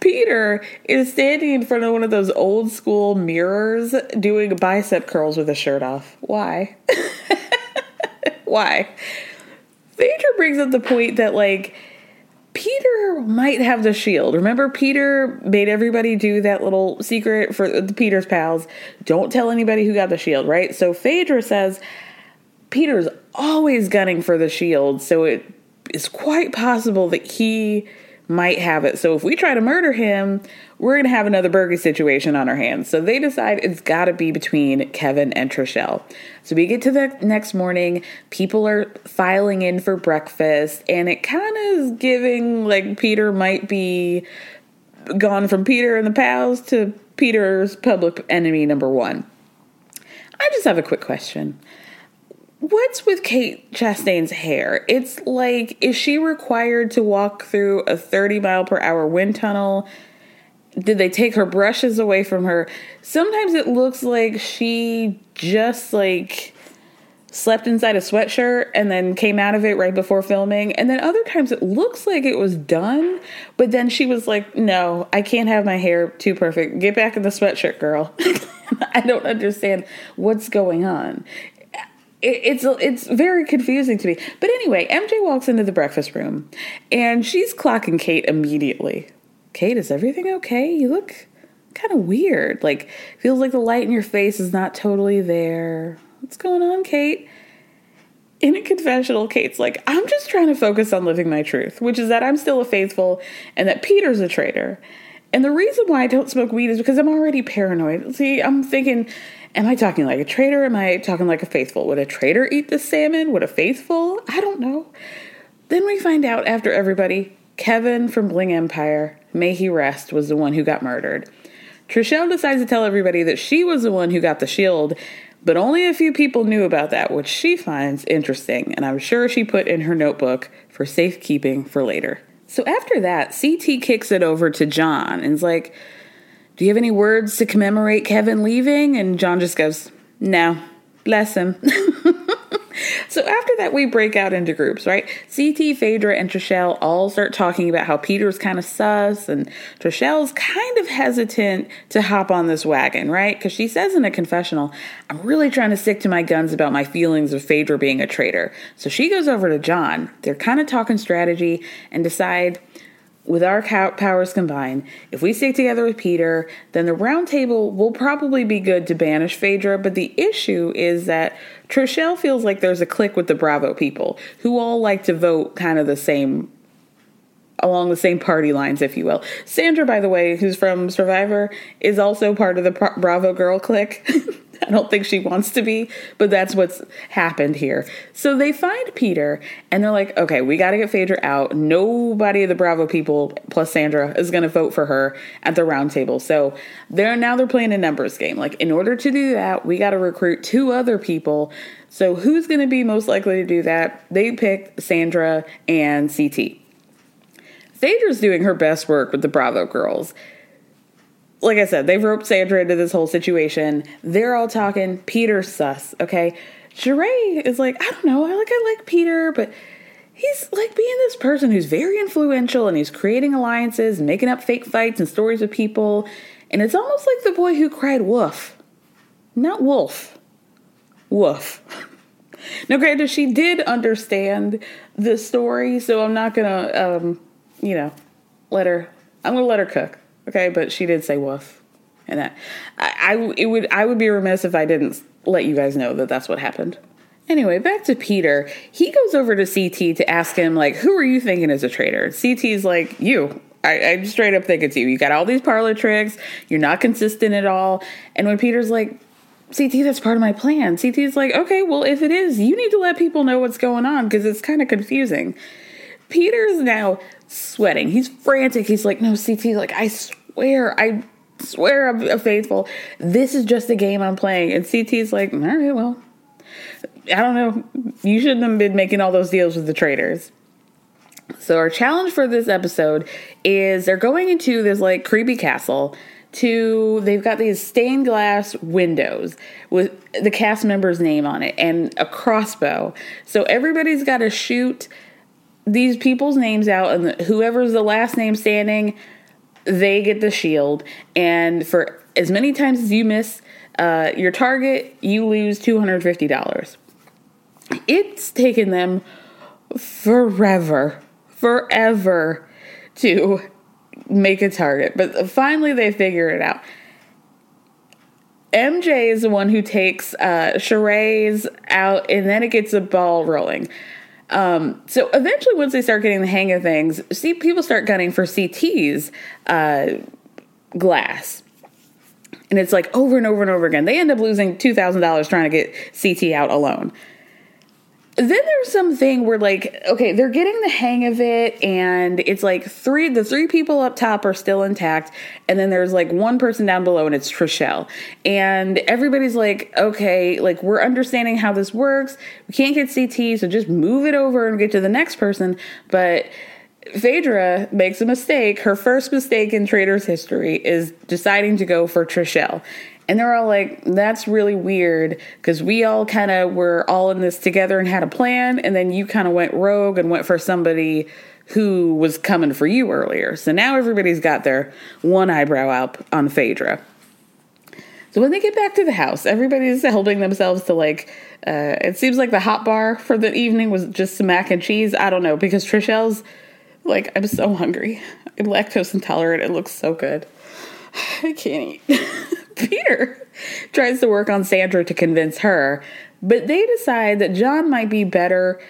Speaker 2: Peter is standing in front of one of those old school mirrors doing bicep curls with a shirt off. Why? Why? Phaedra brings up the point that like Peter might have the shield. Remember, Peter made everybody do that little secret for the Peter's pals. Don't tell anybody who got the shield, right? So Phaedra says Peter's always gunning for the shield, so it is quite possible that he might have it. So if we try to murder him, we're going to have another Bergie situation on our hands. So they decide it's got to be between Kevin and Trishelle. So we get to the next morning, people are filing in for breakfast, and it kind of is giving like Peter might be gone from Peter and the pals to Peter's public enemy number one. I just have a quick question. What's with Kate Chastain's hair? It's like, is she required to walk through a 30 mile per hour wind tunnel? Did they take her brushes away from her? Sometimes it looks like she just like slept inside a sweatshirt and then came out of it right before filming. And then other times it looks like it was done, but then she was like, no, I can't have my hair too perfect. Get back in the sweatshirt, girl. I don't understand what's going on. It, it's it's very confusing to me. But anyway, MJ walks into the breakfast room, and she's clocking Kate immediately. Kate, is everything okay? You look kind of weird. Like feels like the light in your face is not totally there. What's going on, Kate? In a confessional, Kate's like, I'm just trying to focus on living my truth, which is that I'm still a faithful and that Peter's a traitor. And the reason why I don't smoke weed is because I'm already paranoid. See, I'm thinking, am I talking like a traitor? Am I talking like a faithful? Would a traitor eat the salmon? Would a faithful? I don't know. Then we find out after everybody, Kevin from Bling Empire, may he rest, was the one who got murdered. Trishelle decides to tell everybody that she was the one who got the shield, but only a few people knew about that, which she finds interesting, and I'm sure she put in her notebook for safekeeping for later. So after that, CT kicks it over to John and is like, Do you have any words to commemorate Kevin leaving? And John just goes, No, bless him. So after that, we break out into groups, right? CT, Phaedra, and Trishelle all start talking about how Peter's kind of sus, and Trishelle's kind of hesitant to hop on this wagon, right? Because she says in a confessional, I'm really trying to stick to my guns about my feelings of Phaedra being a traitor. So she goes over to John. They're kind of talking strategy and decide with our powers combined, if we stick together with Peter, then the round table will probably be good to banish Phaedra. But the issue is that Trishelle feels like there's a clique with the Bravo people who all like to vote kind of the same along the same party lines, if you will. Sandra, by the way, who's from Survivor, is also part of the Bravo girl clique. I don't think she wants to be, but that's what's happened here. So they find Peter and they're like, okay, we got to get Phaedra out. Nobody of the Bravo people plus Sandra is going to vote for her at the round table. So they're now they're playing a numbers game. Like in order to do that, we got to recruit two other people. So who's going to be most likely to do that? They picked Sandra and CT. Phaedra's doing her best work with the Bravo girls like I said, they've roped Sandra into this whole situation. They're all talking. Peter's sus, okay? Sheree is like, I don't know, I like I like Peter, but he's like being this person who's very influential and he's creating alliances, making up fake fights and stories with people. And it's almost like the boy who cried woof. Not wolf. Woof. now, granted, she did understand the story, so I'm not gonna, um, you know, let her. I'm gonna let her cook. Okay, but she did say woof, and that I, I it would I would be remiss if I didn't let you guys know that that's what happened. Anyway, back to Peter. He goes over to CT to ask him like, "Who are you thinking is a traitor?" CT's like, "You." I, I straight up think it's you. You got all these parlor tricks. You're not consistent at all. And when Peter's like, CT, that's part of my plan. CT's like, okay, well, if it is, you need to let people know what's going on because it's kind of confusing. Peter's now sweating. He's frantic. He's like, no, CT, like, I swear, I swear I'm a faithful. This is just a game I'm playing. And CT's like, all right, well, I don't know. You shouldn't have been making all those deals with the traitors. So our challenge for this episode is they're going into this like creepy castle to they've got these stained glass windows with the cast member's name on it and a crossbow. So everybody's got to shoot these people's names out, and whoever's the last name standing, they get the shield. And for as many times as you miss uh, your target, you lose $250. It's taken them forever, forever to make a target, but finally they figure it out. MJ is the one who takes uh, Sheree's out, and then it gets the ball rolling. Um, so eventually, once they start getting the hang of things, see people start gunning for CT's uh, glass. And it's like over and over and over again. They end up losing $2,000 trying to get CT out alone then there's something where like okay they're getting the hang of it and it's like three the three people up top are still intact and then there's like one person down below and it's Trishelle and everybody's like okay like we're understanding how this works we can't get CT so just move it over and get to the next person but Phaedra makes a mistake. Her first mistake in Trader's history is deciding to go for Trishelle. And they're all like, that's really weird because we all kind of were all in this together and had a plan. And then you kind of went rogue and went for somebody who was coming for you earlier. So now everybody's got their one eyebrow up on Phaedra. So when they get back to the house, everybody's helping themselves to like. Uh, it seems like the hot bar for the evening was just some mac and cheese. I don't know because Trishelle's like, I'm so hungry. I'm lactose intolerant. It looks so good. I can't eat. Peter tries to work on Sandra to convince her, but they decide that John might be better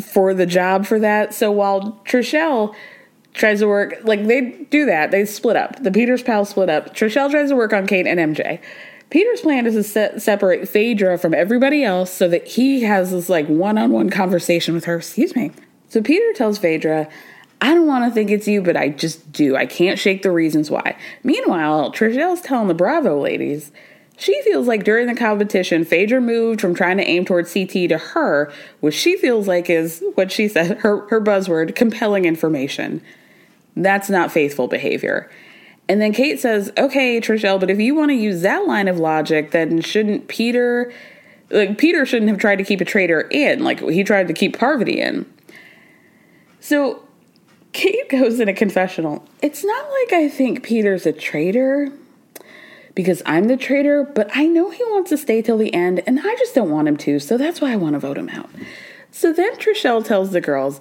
Speaker 2: for the job for that. So while Trishelle tries to work, like they do that, they split up. The Peter's pals split up. Trishelle tries to work on Kate and MJ. Peter's plan is to set, separate Phaedra from everybody else so that he has this like one on one conversation with her. Excuse me. So Peter tells Phaedra, I don't want to think it's you, but I just do. I can't shake the reasons why. Meanwhile, Trishelle's telling the Bravo ladies she feels like during the competition, Phaedra moved from trying to aim towards CT to her, which she feels like is what she said, her, her buzzword, compelling information. That's not faithful behavior. And then Kate says, okay, Trishelle, but if you want to use that line of logic, then shouldn't Peter, like, Peter shouldn't have tried to keep a traitor in, like he tried to keep Parvati in. So Kate goes in a confessional. It's not like I think Peter's a traitor because I'm the traitor, but I know he wants to stay till the end and I just don't want him to, so that's why I want to vote him out. So then Trishelle tells the girls,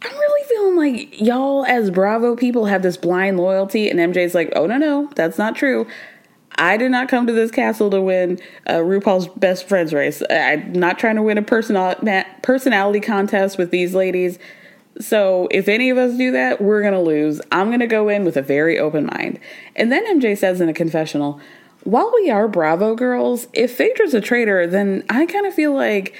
Speaker 2: I'm really feeling like y'all as Bravo people have this blind loyalty, and MJ's like, oh no, no, that's not true. I did not come to this castle to win uh, RuPaul's best friends race. I'm not trying to win a personal, personality contest with these ladies. So if any of us do that, we're going to lose. I'm going to go in with a very open mind. And then MJ says in a confessional, while we are Bravo girls, if Phaedra's a traitor, then I kind of feel like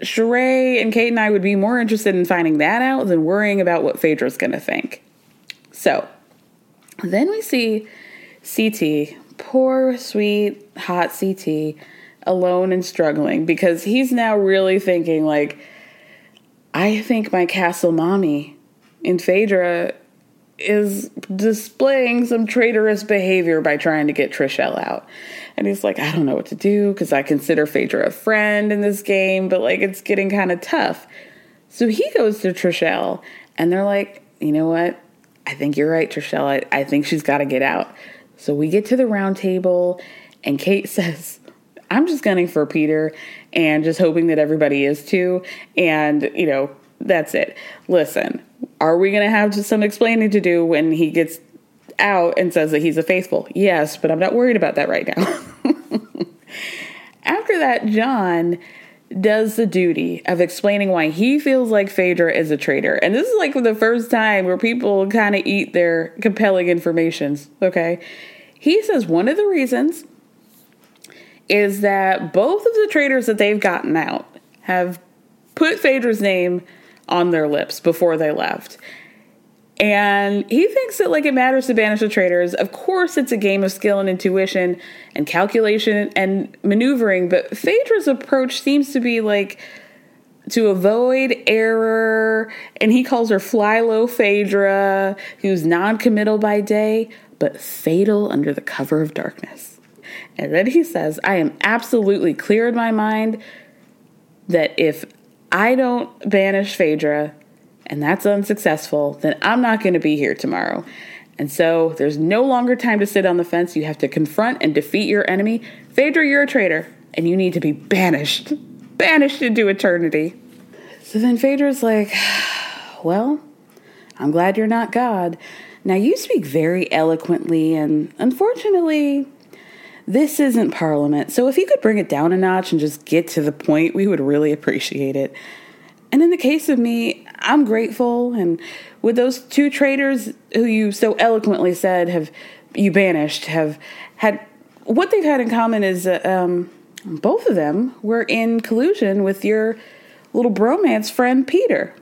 Speaker 2: Sheree and Kate and I would be more interested in finding that out than worrying about what Phaedra's going to think. So then we see CT, poor, sweet, hot CT, alone and struggling because he's now really thinking like, I think my castle mommy in Phaedra is displaying some traitorous behavior by trying to get Trishelle out. And he's like, I don't know what to do because I consider Phaedra a friend in this game, but like it's getting kind of tough. So he goes to Trishelle and they're like, you know what? I think you're right, Trishelle. I, I think she's got to get out. So we get to the round table and Kate says, I'm just gunning for Peter and just hoping that everybody is too. And, you know, that's it. Listen, are we going to have some explaining to do when he gets out and says that he's a faithful? Yes, but I'm not worried about that right now. After that, John does the duty of explaining why he feels like Phaedra is a traitor. And this is like the first time where people kind of eat their compelling informations, okay? He says one of the reasons is that both of the traitors that they've gotten out have put Phaedra's name on their lips before they left. And he thinks that like it matters to banish the traitors. Of course, it's a game of skill and intuition and calculation and maneuvering, but Phaedra's approach seems to be like to avoid error, and he calls her fly low Phaedra, who's non-committal by day, but fatal under the cover of darkness. And then he says, I am absolutely clear in my mind that if I don't banish Phaedra and that's unsuccessful, then I'm not going to be here tomorrow. And so there's no longer time to sit on the fence. You have to confront and defeat your enemy. Phaedra, you're a traitor, and you need to be banished, banished into eternity. So then Phaedra's like, Well, I'm glad you're not God. Now you speak very eloquently, and unfortunately, this isn't Parliament, so if you could bring it down a notch and just get to the point, we would really appreciate it. And in the case of me, I'm grateful. And with those two traitors who you so eloquently said have you banished, have had what they've had in common is uh, um, both of them were in collusion with your little bromance friend Peter.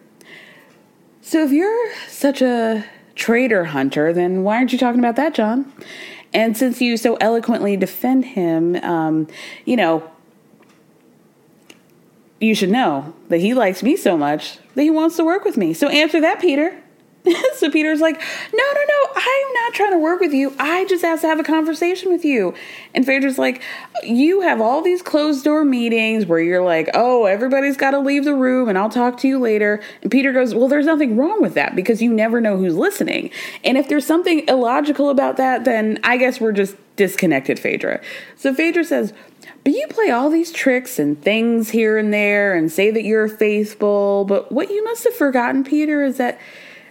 Speaker 2: So if you're such a traitor hunter, then why aren't you talking about that, John? And since you so eloquently defend him, um, you know, you should know that he likes me so much that he wants to work with me. So answer that, Peter. so Peter's like, no, no, no, I'm not trying to work with you. I just have to have a conversation with you. And Phaedra's like, you have all these closed door meetings where you're like, oh, everybody's got to leave the room and I'll talk to you later. And Peter goes, well, there's nothing wrong with that because you never know who's listening. And if there's something illogical about that, then I guess we're just disconnected, Phaedra. So Phaedra says, but you play all these tricks and things here and there and say that you're faithful. But what you must have forgotten, Peter, is that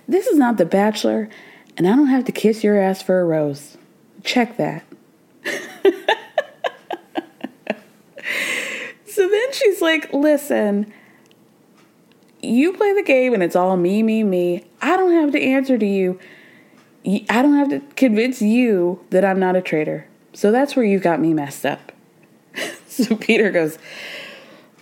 Speaker 2: this is not The Bachelor, and I don't have to kiss your ass for a rose. Check that. so then she's like, listen, you play the game and it's all me, me, me. I don't have to answer to you. I don't have to convince you that I'm not a traitor. So that's where you got me messed up. so Peter goes,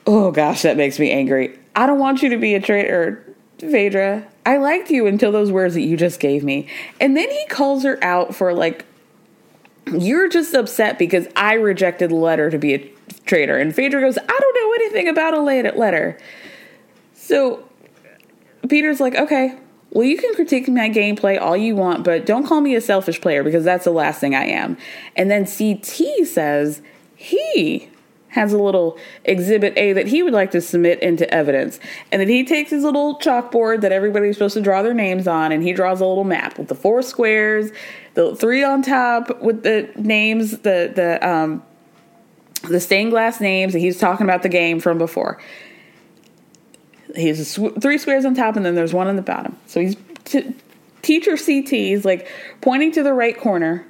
Speaker 2: Oh gosh, that makes me angry. I don't want you to be a traitor, Phaedra. I liked you until those words that you just gave me. And then he calls her out for like, you're just upset because I rejected the letter to be a traitor. And Phaedra goes, I don't know anything about a letter. So Peter's like, okay, well, you can critique my gameplay all you want, but don't call me a selfish player because that's the last thing I am. And then CT says he has a little exhibit A that he would like to submit into evidence. And then he takes his little chalkboard that everybody's supposed to draw their names on and he draws a little map with the four squares, the three on top with the names, the the um the stained glass names that he's talking about the game from before. He's three squares on top and then there's one on the bottom. So he's t- teacher CT is like pointing to the right corner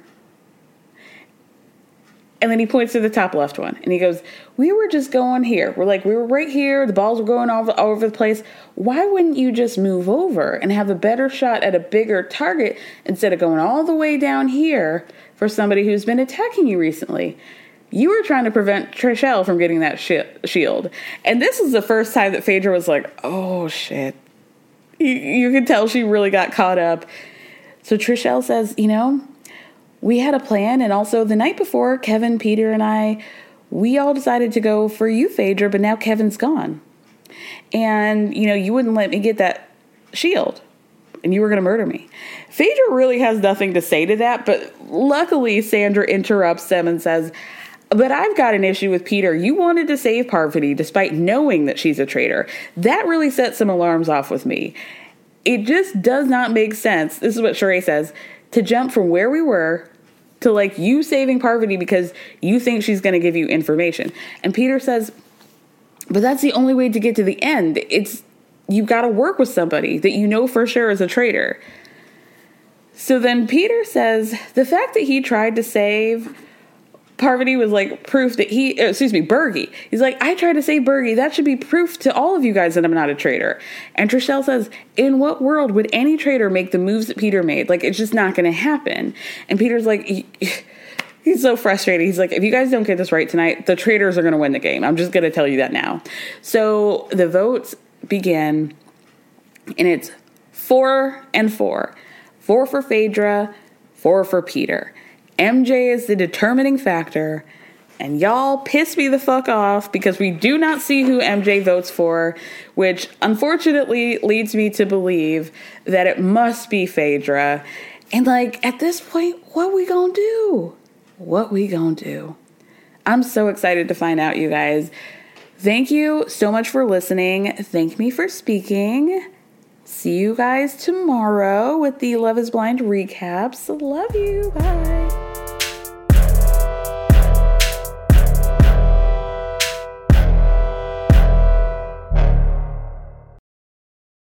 Speaker 2: and then he points to the top left one and he goes, We were just going here. We're like, we were right here. The balls were going all, all over the place. Why wouldn't you just move over and have a better shot at a bigger target instead of going all the way down here for somebody who's been attacking you recently? You were trying to prevent Trishelle from getting that shield. And this is the first time that Phaedra was like, Oh shit. You, you could tell she really got caught up. So Trishelle says, You know, we had a plan, and also the night before, Kevin, Peter, and I, we all decided to go for you, Phaedra, but now Kevin's gone. And, you know, you wouldn't let me get that shield, and you were going to murder me. Phaedra really has nothing to say to that, but luckily, Sandra interrupts them and says, but I've got an issue with Peter. You wanted to save Parvati despite knowing that she's a traitor. That really set some alarms off with me. It just does not make sense. This is what Sheree says to jump from where we were to like you saving Parvati because you think she's going to give you information. And Peter says, but that's the only way to get to the end. It's you've got to work with somebody that you know for sure is a traitor. So then Peter says the fact that he tried to save Parvati was like proof that he, uh, excuse me, Bergie. He's like, I tried to say Bergie. That should be proof to all of you guys that I'm not a traitor. And Trishelle says, In what world would any traitor make the moves that Peter made? Like, it's just not going to happen. And Peter's like, He's so frustrated. He's like, if you guys don't get this right tonight, the traitors are going to win the game. I'm just going to tell you that now. So the votes begin, and it's four and four. Four for Phaedra, four for Peter. MJ is the determining factor. And y'all piss me the fuck off because we do not see who MJ votes for, which unfortunately leads me to believe that it must be Phaedra. And like at this point, what we gonna do? What we gonna do? I'm so excited to find out, you guys. Thank you so much for listening. Thank me for speaking. See you guys tomorrow with the Love is Blind recaps. Love you. Bye.